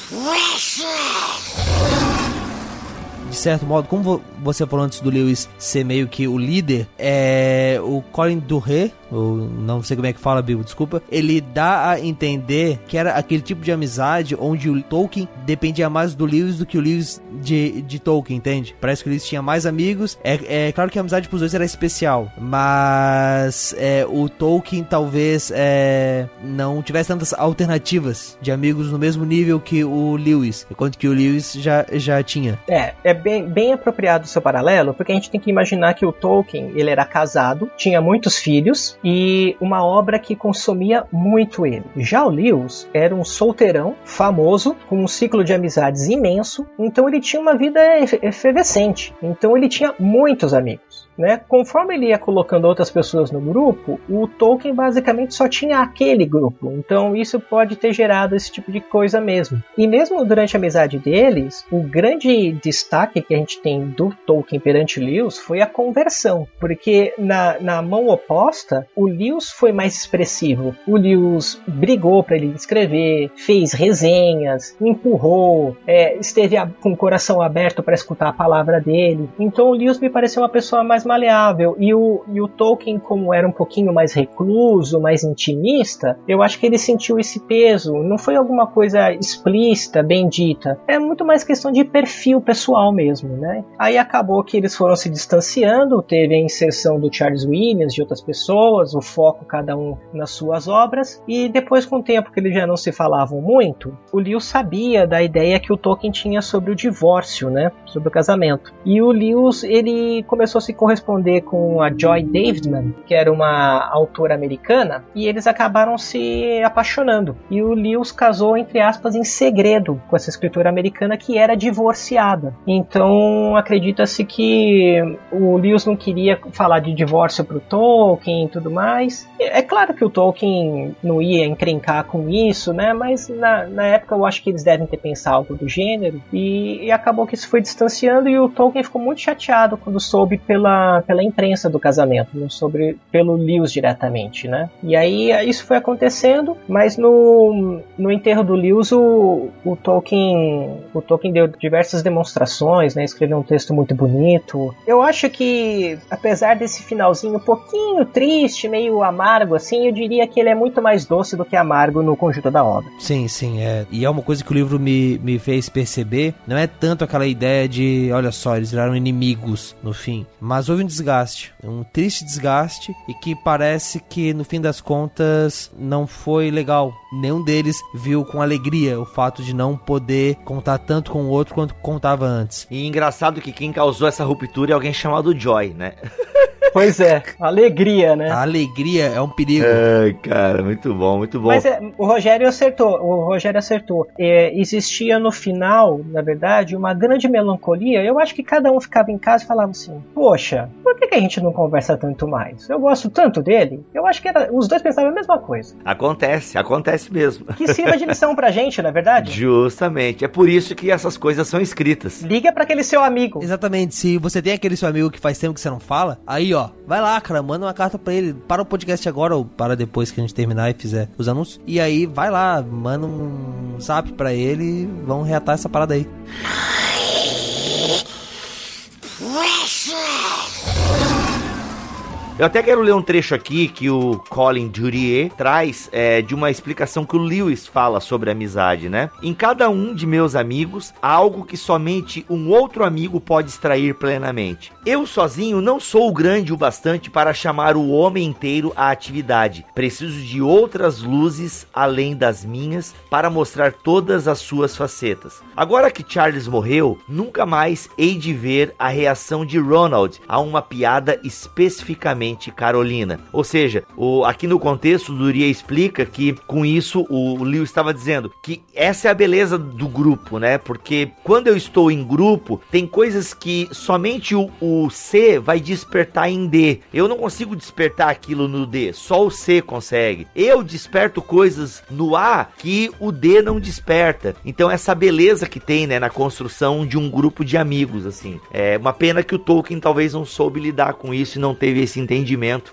de certo modo, como você falou antes do Lewis ser meio que o líder, é o Colin Durré, ou não sei como é que fala, Bill, desculpa, ele dá a entender que era aquele tipo de amizade onde o Tolkien dependia mais do Lewis do que o Lewis de, de Tolkien, entende? Parece que o Lewis tinha mais amigos. É, é claro que a amizade pros dois era especial, mas é, o Tolkien talvez é, não tivesse tantas alternativas de amigos no mesmo nível que o Lewis, enquanto que o Lewis já, já tinha. É, é bem, bem apropriado o seu paralelo, porque a gente tem que imaginar que o Tolkien, ele era casado, tinha muitos filhos, e uma obra que consumia muito ele. Já o Lewis era um solteirão famoso, com um ciclo de amizades imenso, então ele tinha uma vida efervescente, então ele tinha muitos amigos. Né? Conforme ele ia colocando outras pessoas no grupo, o Tolkien basicamente só tinha aquele grupo. Então isso pode ter gerado esse tipo de coisa mesmo. E mesmo durante a amizade deles, o grande destaque que a gente tem do Tolkien perante Lewis foi a conversão. Porque na, na mão oposta, o Lewis foi mais expressivo. O Lewis brigou para ele escrever, fez resenhas, empurrou, é, esteve com o coração aberto para escutar a palavra dele. Então o Lewis me pareceu uma pessoa mais maleável. E o, e o Tolkien, como era um pouquinho mais recluso, mais intimista, eu acho que ele sentiu esse peso. Não foi alguma coisa explícita, bem dita. É muito mais questão de perfil pessoal mesmo, né? Aí acabou que eles foram se distanciando, teve a inserção do Charles Williams, de outras pessoas, o foco cada um nas suas obras, e depois com o tempo que eles já não se falavam muito, o Lewis sabia da ideia que o Tolkien tinha sobre o divórcio, né? Sobre o casamento. E o Lewis, ele começou a se corresponder corresponder com a Joy Davidman, que era uma autora americana, e eles acabaram se apaixonando. E o Lewis casou, entre aspas, em segredo com essa escritora americana que era divorciada. Então acredita-se que o Lewis não queria falar de divórcio para o Tolkien e tudo mais. É claro que o Tolkien não ia encrencar com isso, né? Mas na, na época eu acho que eles devem ter pensado algo do gênero. E, e acabou que isso foi distanciando e o Tolkien ficou muito chateado quando soube pela pela, imprensa do casamento, não sobre pelo Lewis diretamente, né? E aí isso foi acontecendo, mas no, no enterro do Lewis o, o Tolkien o Tolkien deu diversas demonstrações, né? Escreveu um texto muito bonito. Eu acho que apesar desse finalzinho um pouquinho triste, meio amargo assim, eu diria que ele é muito mais doce do que amargo no conjunto da obra. Sim, sim, é. E é uma coisa que o livro me, me fez perceber, não é tanto aquela ideia de, olha só, eles viraram inimigos no fim, mas houve um desgaste, um triste desgaste e que parece que no fim das contas não foi legal. Nenhum deles viu com alegria o fato de não poder contar tanto com o outro quanto contava antes. E engraçado que quem causou essa ruptura é alguém chamado Joy, né? Pois é, alegria, né? A alegria é um perigo. Ai, cara, muito bom, muito bom. Mas é, o Rogério acertou, o Rogério acertou. É, existia no final, na verdade, uma grande melancolia. Eu acho que cada um ficava em casa e falava assim: Poxa, por que, que a gente não conversa tanto mais? Eu gosto tanto dele. Eu acho que era, os dois pensavam a mesma coisa. Acontece, acontece mesmo. Que sirva de lição pra gente, na é verdade? Justamente. É por isso que essas coisas são escritas. Liga para aquele seu amigo. Exatamente. Se você tem aquele seu amigo que faz tempo que você não fala, aí ó vai lá, cara, manda uma carta pra ele. Para o podcast agora ou para depois que a gente terminar e fizer os anúncios. E aí, vai lá, manda um zap pra ele e vão reatar essa parada aí. Russia! Eu até quero ler um trecho aqui que o Colin Durier traz é, de uma explicação que o Lewis fala sobre amizade, né? Em cada um de meus amigos há algo que somente um outro amigo pode extrair plenamente. Eu sozinho não sou grande o bastante para chamar o homem inteiro à atividade. Preciso de outras luzes além das minhas para mostrar todas as suas facetas. Agora que Charles morreu, nunca mais hei de ver a reação de Ronald a uma piada especificamente carolina. Ou seja, o, aqui no contexto, Duria explica que com isso o Lewis estava dizendo que essa é a beleza do grupo, né? Porque quando eu estou em grupo, tem coisas que somente o, o C vai despertar em D. Eu não consigo despertar aquilo no D, só o C consegue. Eu desperto coisas no A que o D não desperta. Então essa beleza que tem, né, na construção de um grupo de amigos, assim. É uma pena que o Tolkien talvez não soube lidar com isso e não teve esse entendimento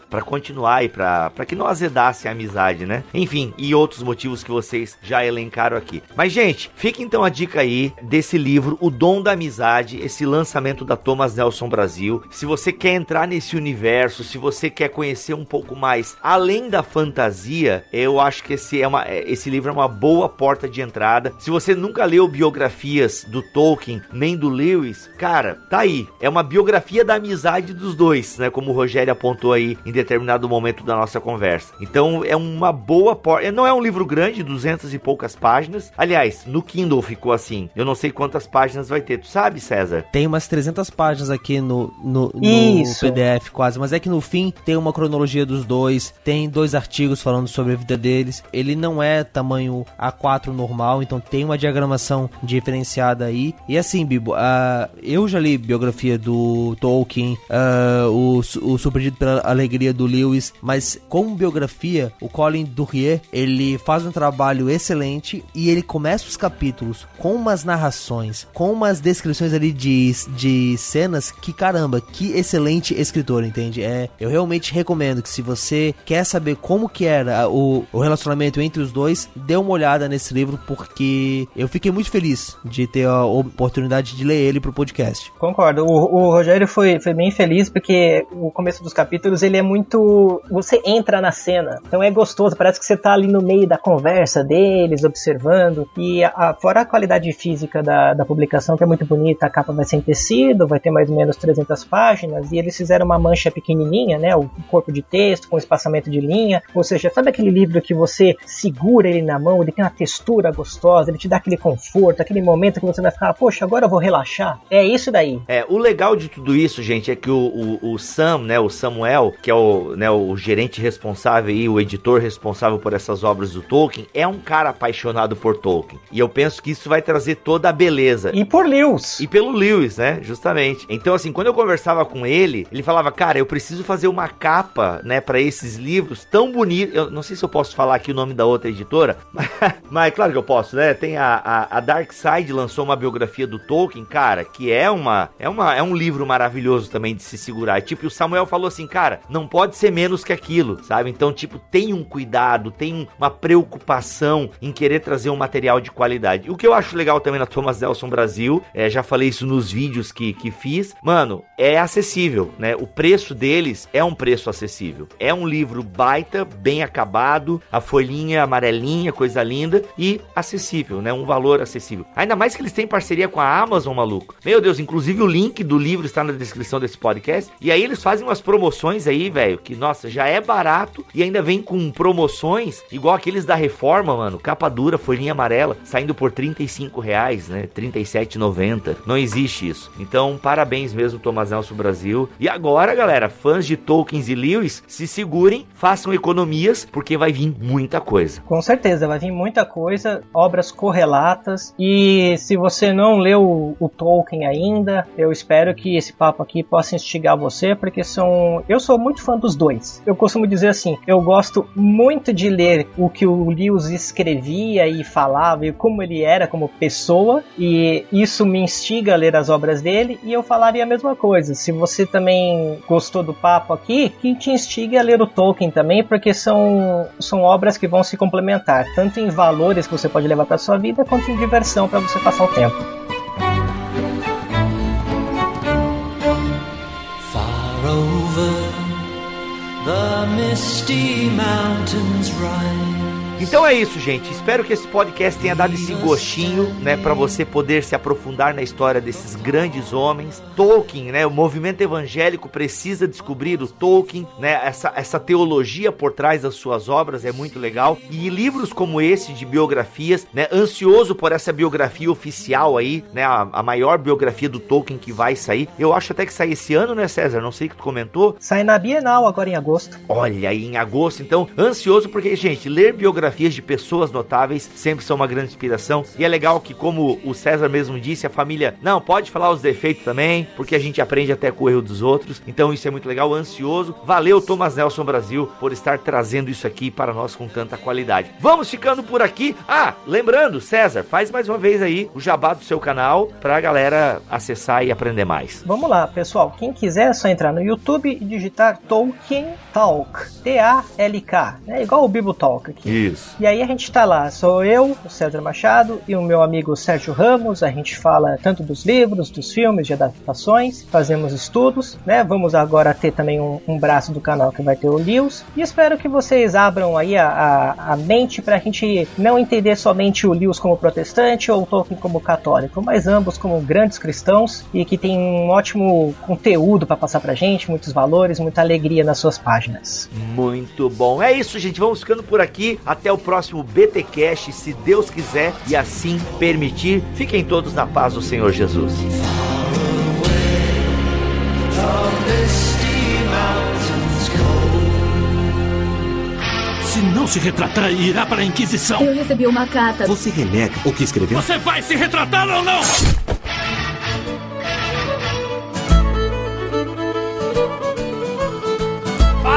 para continuar e para que não azedasse a amizade, né? Enfim, e outros motivos que vocês já elencaram aqui. Mas gente, fica então a dica aí desse livro, O Dom da Amizade, esse lançamento da Thomas Nelson Brasil. Se você quer entrar nesse universo, se você quer conhecer um pouco mais além da fantasia, eu acho que esse é uma esse livro é uma boa porta de entrada. Se você nunca leu biografias do Tolkien nem do Lewis, cara, tá aí. É uma biografia da amizade dos dois, né? Como o Rogério apontou aí em determinado momento da nossa conversa. Então é uma boa porta. Não é um livro grande, duzentas e poucas páginas. Aliás, no Kindle ficou assim. Eu não sei quantas páginas vai ter. Tu sabe, César? Tem umas 300 páginas aqui no, no, no PDF quase, mas é que no fim tem uma cronologia dos dois, tem dois artigos falando sobre a vida deles. Ele não é tamanho A4 normal, então tem uma diagramação diferenciada aí. E assim, Bibo, uh, eu já li biografia do Tolkien, uh, o, o Surpreendido pela Alegria do Lewis, mas como biografia, o Colin Durrier, ele faz um trabalho excelente e ele começa os capítulos com umas narrações, com umas descrições ali de, de cenas que, caramba, que excelente escritor, entende? É, eu realmente recomendo que se você quer saber como que era o, o relacionamento entre os dois, dê uma olhada nesse livro, porque eu fiquei muito feliz de ter a oportunidade de ler ele pro podcast. Concordo. O, o Rogério foi, foi bem feliz porque o começo dos capítulos ele é muito. Você entra na cena, então é gostoso, parece que você tá ali no meio da conversa deles, observando. E a, fora a qualidade física da, da publicação, que é muito bonita, a capa vai ser em tecido, vai ter mais ou menos 300 páginas, e eles fizeram uma mancha pequenininha, né? O corpo de texto com espaçamento de linha. Ou seja, sabe aquele livro que você segura ele na mão, ele tem uma textura gostosa, ele te dá aquele conforto, aquele momento que você vai ficar, poxa, agora eu vou relaxar. É isso daí. É, o legal de tudo isso, gente, é que o, o, o Sam, né, o Samuel, que é o, né, o gerente responsável e o editor responsável por essas obras do Tolkien, é um cara apaixonado por Tolkien. E eu penso que isso vai trazer toda a beleza. E por Lewis. E pelo Lewis, né, justamente. Então, assim, quando eu conversava com ele, ele falava, cara, eu preciso fazer uma capa, né, para esses livros tão bonitos. Eu não sei se eu posso falar aqui o nome da outra editora, mas claro que eu posso, né? Tem a, a, a Dark Side lançou uma biografia do Tolkien, cara, que é uma, é uma é um livro maravilhoso também de se segurar. Tipo, o Samuel falou assim, cara, não pode ser menos que aquilo, sabe? Então, tipo, tem um cuidado, tem uma preocupação em querer trazer um material de qualidade. O que eu acho legal também na Thomas Nelson Brasil, é, já falei isso nos vídeos que, que fiz, mano, é acessível, né? O preço deles é um preço acessível. É um livro baita, bem acabado, a folhinha amarelinha, coisa linda e acessível, né? Um valor acessível. Ainda mais que eles têm parceria com a Amazon, maluco. Meu Deus, inclusive o link do livro está na descrição desse podcast. E aí eles fazem umas promoções aí, velho, que nossa, já é barato e ainda vem com promoções igual aqueles da Reforma, mano. Capa dura, folhinha amarela, saindo por 35 reais, né? 37,90. Não existe isso. Então, parabéns mesmo, Thomas Nelson Brasil. E agora, galera, fãs de Tolkien e Lewis, se segurem, façam economias, porque vai vir muita coisa. Com certeza, vai vir muita coisa, obras correlatas. E se você não leu o Tolkien ainda, eu espero que esse papo aqui possa instigar você, porque são. Eu sou muito fã dos dois. Eu costumo dizer assim: eu gosto muito de ler o que o Lewis escrevia e falava e como ele era como pessoa, e isso me instiga a ler as obras dele. E eu falaria a mesma coisa. Se você também gostou do papo aqui, que te instigue a ler o Tolkien também, porque são, são obras que vão se complementar, tanto em valores que você pode levar para sua vida, quanto em diversão para você passar o tempo. the misty mountains rise. Então é isso, gente. Espero que esse podcast tenha dado esse gostinho, né, para você poder se aprofundar na história desses grandes homens. Tolkien, né, o movimento evangélico precisa descobrir o Tolkien, né, essa, essa teologia por trás das suas obras é muito legal. E livros como esse de biografias, né, ansioso por essa biografia oficial aí, né, a, a maior biografia do Tolkien que vai sair. Eu acho até que sai esse ano, né, César? Não sei o que tu comentou. Sai na Bienal agora em agosto. Olha em agosto. Então, ansioso porque, gente, ler biografias biografias de pessoas notáveis sempre são uma grande inspiração. E é legal que, como o César mesmo disse, a família não pode falar os defeitos também, porque a gente aprende até com o erro dos outros. Então isso é muito legal, ansioso. Valeu, Thomas Nelson Brasil, por estar trazendo isso aqui para nós com tanta qualidade. Vamos ficando por aqui. Ah, lembrando, César, faz mais uma vez aí o jabá do seu canal para a galera acessar e aprender mais. Vamos lá, pessoal. Quem quiser é só entrar no YouTube e digitar Tolkien Talk. T-A-L-K. É igual o Bibo Talk aqui. Isso. Isso. E aí a gente tá lá, sou eu, o César Machado e o meu amigo Sérgio Ramos. A gente fala tanto dos livros, dos filmes, de adaptações, fazemos estudos, né? Vamos agora ter também um, um braço do canal que vai ter o Lewis. E espero que vocês abram aí a, a, a mente pra gente não entender somente o Lewis como protestante ou o Tolkien como católico, mas ambos como grandes cristãos e que tem um ótimo conteúdo para passar pra gente, muitos valores, muita alegria nas suas páginas. Muito bom. É isso, gente. Vamos ficando por aqui. Até até o próximo BT Cash, se Deus quiser e assim permitir. Fiquem todos na paz do Senhor Jesus. Se não se retratar, irá para a Inquisição. Eu recebi uma carta. Você renega o que escreveu? Você vai se retratar ou não?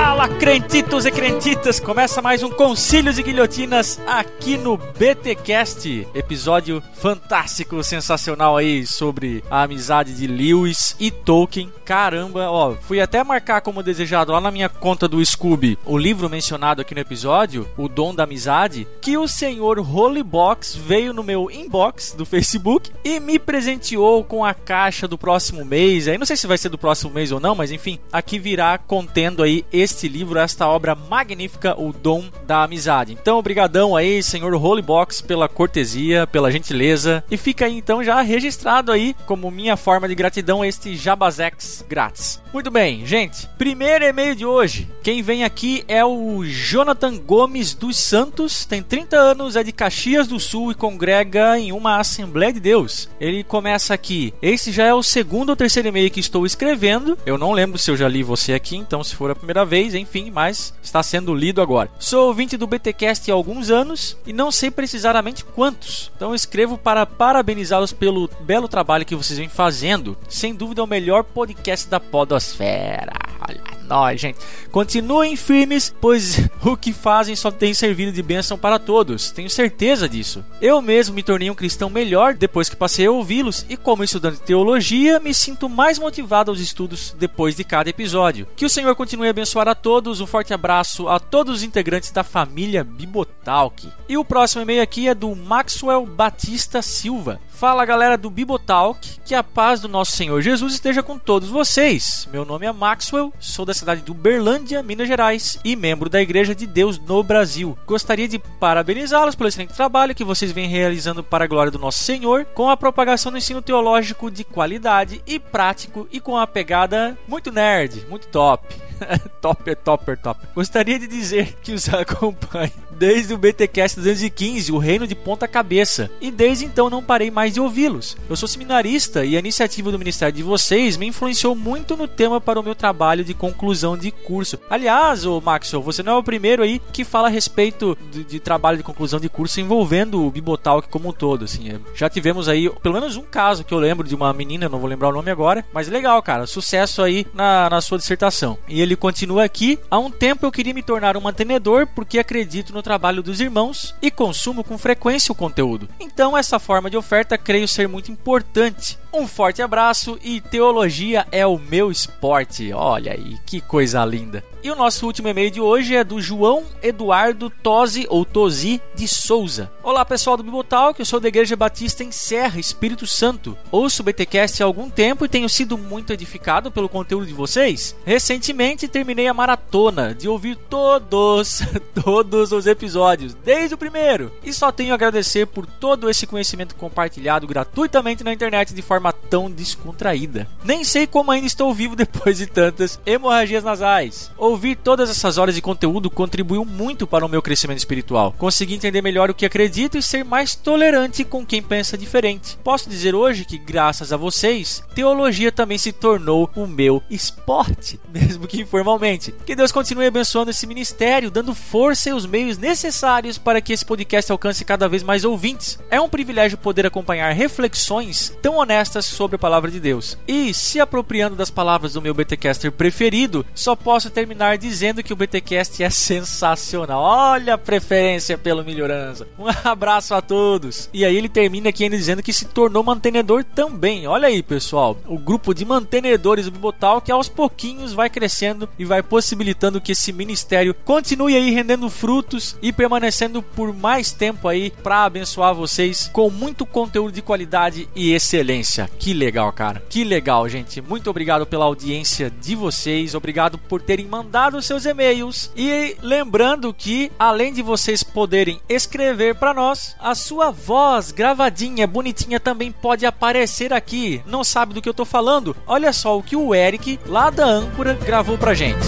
Fala, crentitos e crentitas! Começa mais um Concílios e Guilhotinas aqui no BTcast. Episódio fantástico, sensacional aí sobre a amizade de Lewis e Tolkien. Caramba, ó, fui até marcar como desejado lá na minha conta do Scooby o livro mencionado aqui no episódio, O Dom da Amizade, que o senhor Holybox veio no meu inbox do Facebook e me presenteou com a caixa do próximo mês. Aí não sei se vai ser do próximo mês ou não, mas enfim, aqui virá contendo aí este livro, esta obra magnífica, O Dom da Amizade. Então, obrigadão aí, senhor Holybox, pela cortesia, pela gentileza. E fica aí então já registrado aí como minha forma de gratidão este Jabazex grátis. Muito bem, gente. Primeiro e-mail de hoje. Quem vem aqui é o Jonathan Gomes dos Santos, tem 30 anos, é de Caxias do Sul e congrega em uma Assembleia de Deus. Ele começa aqui. Esse já é o segundo ou terceiro e-mail que estou escrevendo. Eu não lembro se eu já li você aqui, então se for a primeira vez, enfim, mas está sendo lido agora. Sou ouvinte do BTcast há alguns anos e não sei precisamente quantos. Então escrevo para parabenizá-los pelo belo trabalho que vocês vêm fazendo. Sem dúvida é o melhor podcast da Podosfera. Olha nós, gente. Continuem firmes, pois o que fazem só tem servido de bênção para todos. Tenho certeza disso. Eu mesmo me tornei um cristão melhor depois que passei a ouvi-los, e como estudante de teologia, me sinto mais motivado aos estudos depois de cada episódio. Que o Senhor continue a abençoar a todos. Um forte abraço a todos os integrantes da família Bibotalk. E o próximo e-mail aqui é do Maxwell Batista Silva. Fala galera do Bibotalk, que a paz do nosso Senhor Jesus esteja com todos vocês. Meu nome é Maxwell, sou da cidade de Uberlândia, Minas Gerais, e membro da Igreja de Deus no Brasil. Gostaria de parabenizá-los pelo excelente trabalho que vocês vêm realizando para a glória do nosso Senhor, com a propagação do ensino teológico de qualidade e prático e com a pegada muito nerd, muito top. top, topper, top. Gostaria de dizer que os acompanho desde o BTcast 215, o Reino de Ponta Cabeça, e desde então não parei mais de ouvi-los. Eu sou seminarista e a iniciativa do ministério de vocês me influenciou muito no tema para o meu trabalho de conclusão de curso. Aliás, o Maxwell, você não é o primeiro aí que fala a respeito de, de trabalho de conclusão de curso envolvendo o Bibotalk como um todo, assim. É, já tivemos aí pelo menos um caso que eu lembro de uma menina, não vou lembrar o nome agora, mas legal, cara, sucesso aí na, na sua dissertação. E ele continua aqui: há um tempo eu queria me tornar um mantenedor porque acredito no trabalho dos irmãos e consumo com frequência o conteúdo. Então, essa forma de oferta creio ser muito importante. Um forte abraço e teologia é o meu esporte. Olha aí, que coisa linda. E o nosso último e-mail de hoje é do João Eduardo Tosi ou Tosi de Souza. Olá pessoal do Bibotalk, eu sou da Igreja Batista em Serra, Espírito Santo. Ouço o BTcast há algum tempo e tenho sido muito edificado pelo conteúdo de vocês. Recentemente terminei a maratona de ouvir todos, todos os episódios, desde o primeiro. E só tenho a agradecer por todo esse conhecimento compartilhado gratuitamente na internet de forma tão descontraída. Nem sei como ainda estou vivo depois de tantas hemorragias nasais. Ouvir todas essas horas de conteúdo contribuiu muito para o meu crescimento espiritual. Consegui entender melhor o que acredito e ser mais tolerante com quem pensa diferente. Posso dizer hoje que, graças a vocês, teologia também se tornou o meu esporte, mesmo que informalmente. Que Deus continue abençoando esse ministério, dando força e os meios necessários para que esse podcast alcance cada vez mais ouvintes. É um privilégio poder acompanhar reflexões tão honestas sobre a palavra de Deus. E, se apropriando das palavras do meu BTcaster preferido, só posso terminar dizendo que o BTcast é sensacional. Olha a preferência pelo melhorança. Um abraço a todos. E aí ele termina aqui ainda dizendo que se tornou mantenedor também. Olha aí, pessoal. O grupo de mantenedores do Bibotal que aos pouquinhos vai crescendo e vai possibilitando que esse ministério continue aí rendendo frutos e permanecendo por mais tempo aí para abençoar vocês com muito conteúdo de qualidade e excelência. Que legal, cara. Que legal, gente. Muito obrigado pela audiência de vocês. Obrigado por terem mandado seus e-mails. E lembrando que, além de vocês poderem escrever para nós, a sua voz gravadinha, bonitinha também pode aparecer aqui. Não sabe do que eu tô falando? Olha só o que o Eric, lá da Âncora, gravou pra gente.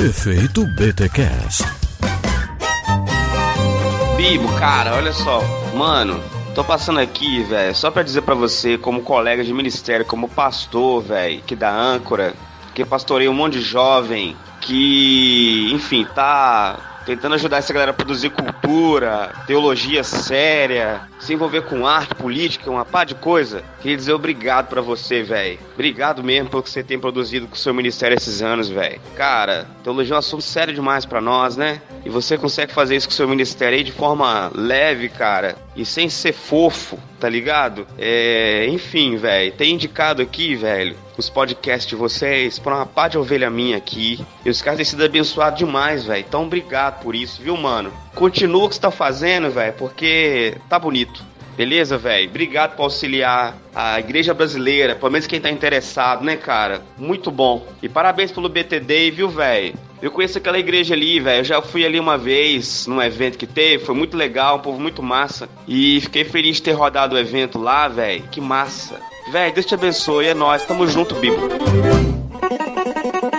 Efeito BTCast. Bibo, cara, olha só. Mano, Tô passando aqui, velho, só para dizer para você, como colega de ministério, como pastor, velho, que da âncora, que pastorei um monte de jovem que, enfim, tá tentando ajudar essa galera a produzir cultura, teologia séria, se envolver com arte, política, uma pá de coisa. Queria dizer obrigado para você, velho. Obrigado mesmo pelo que você tem produzido com o seu ministério esses anos, velho. Cara, teologia é um assunto sério demais para nós, né? E você consegue fazer isso com o seu ministério aí de forma leve, cara, e sem ser fofo, tá ligado? É, enfim, velho, tem indicado aqui, velho, os podcasts de vocês pra uma pá de ovelha minha aqui. E os caras têm sido abençoados demais, velho. Então, obrigado por isso, viu, mano? Continua o que você tá fazendo, velho, porque tá bonito. Beleza, velho? Obrigado por auxiliar a igreja brasileira, pelo menos quem tá interessado, né, cara? Muito bom. E parabéns pelo BTD, viu, velho? Eu conheço aquela igreja ali, velho. Eu já fui ali uma vez num evento que teve, foi muito legal, um povo muito massa. E fiquei feliz de ter rodado o evento lá, velho. Que massa. Velho, Deus te abençoe, é nós, tamo junto, Bíblia.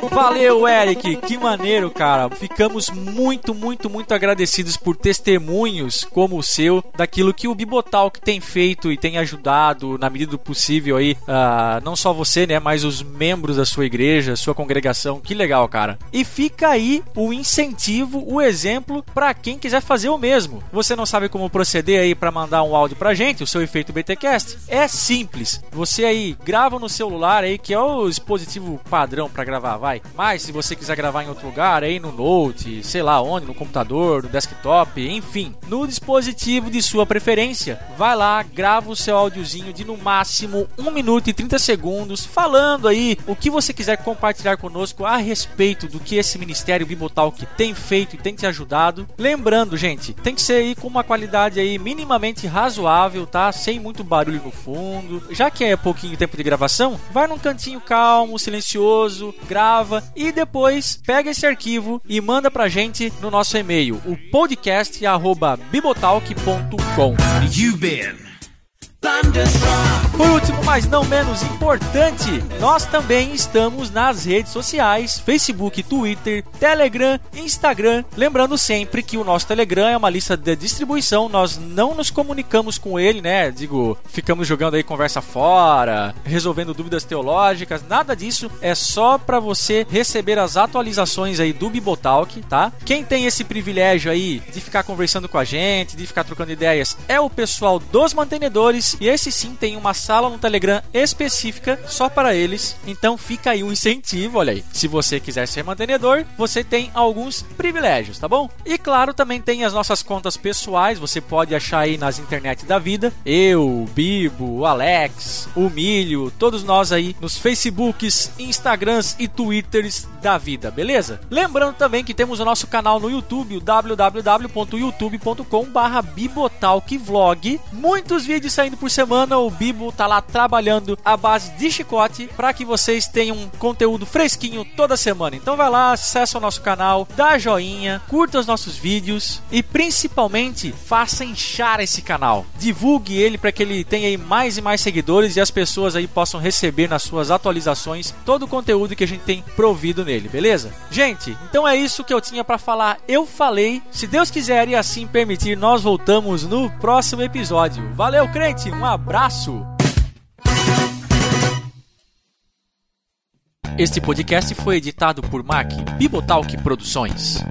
Valeu, Eric. Que maneiro, cara. Ficamos muito, muito, muito agradecidos por testemunhos como o seu daquilo que o Bibotalk tem feito e tem ajudado na medida do possível aí, uh, não só você, né, mas os membros da sua igreja, sua congregação. Que legal, cara. E fica aí o incentivo, o exemplo para quem quiser fazer o mesmo. Você não sabe como proceder aí para mandar um áudio pra gente, o seu efeito BTcast? É simples. Você aí grava no celular aí, que é o dispositivo padrão para gravar, vai. Mas se você quiser gravar em outro lugar, aí no Note, sei lá onde, no computador, no desktop, enfim, no dispositivo de sua preferência, vai lá, grava o seu áudiozinho de no máximo 1 minuto e 30 segundos, falando aí o que você quiser compartilhar conosco a respeito do que esse Ministério Bibotalk tem feito e tem te ajudado. Lembrando, gente, tem que ser aí com uma qualidade aí minimamente razoável, tá? Sem muito barulho no fundo. Já que é pouquinho tempo de gravação, vai num cantinho calmo, silencioso, grava e depois pega esse arquivo e manda pra gente no nosso e-mail, o podcast@bibotalk.com. You've been por último, mas não menos importante, nós também estamos nas redes sociais: Facebook, Twitter, Telegram, Instagram. Lembrando sempre que o nosso Telegram é uma lista de distribuição, nós não nos comunicamos com ele, né? Digo, ficamos jogando aí conversa fora, resolvendo dúvidas teológicas, nada disso. É só para você receber as atualizações aí do Bibotalk, tá? Quem tem esse privilégio aí de ficar conversando com a gente, de ficar trocando ideias, é o pessoal dos mantenedores e esse sim tem uma sala no Telegram específica só para eles. Então fica aí um incentivo, olha aí. Se você quiser ser mantenedor, você tem alguns privilégios, tá bom? E claro, também tem as nossas contas pessoais, você pode achar aí nas internet da vida. Eu, Bibo, Alex, o Milho, todos nós aí nos Facebooks, Instagrams e Twitters da vida, beleza? Lembrando também que temos o nosso canal no YouTube, o www.youtube.com/bibotalkvlog. Muitos vídeos saindo por semana, o Bibo tá lá trabalhando a base de chicote para que vocês tenham um conteúdo fresquinho toda semana. Então vai lá, acessa o nosso canal, dá joinha, curta os nossos vídeos e principalmente faça inchar esse canal. Divulgue ele para que ele tenha aí mais e mais seguidores e as pessoas aí possam receber nas suas atualizações todo o conteúdo que a gente tem provido nele, beleza? Gente, então é isso que eu tinha para falar. Eu falei. Se Deus quiser e assim permitir, nós voltamos no próximo episódio. Valeu, crente. Um abraço. Este podcast foi editado por Mac Bibotalk Produções.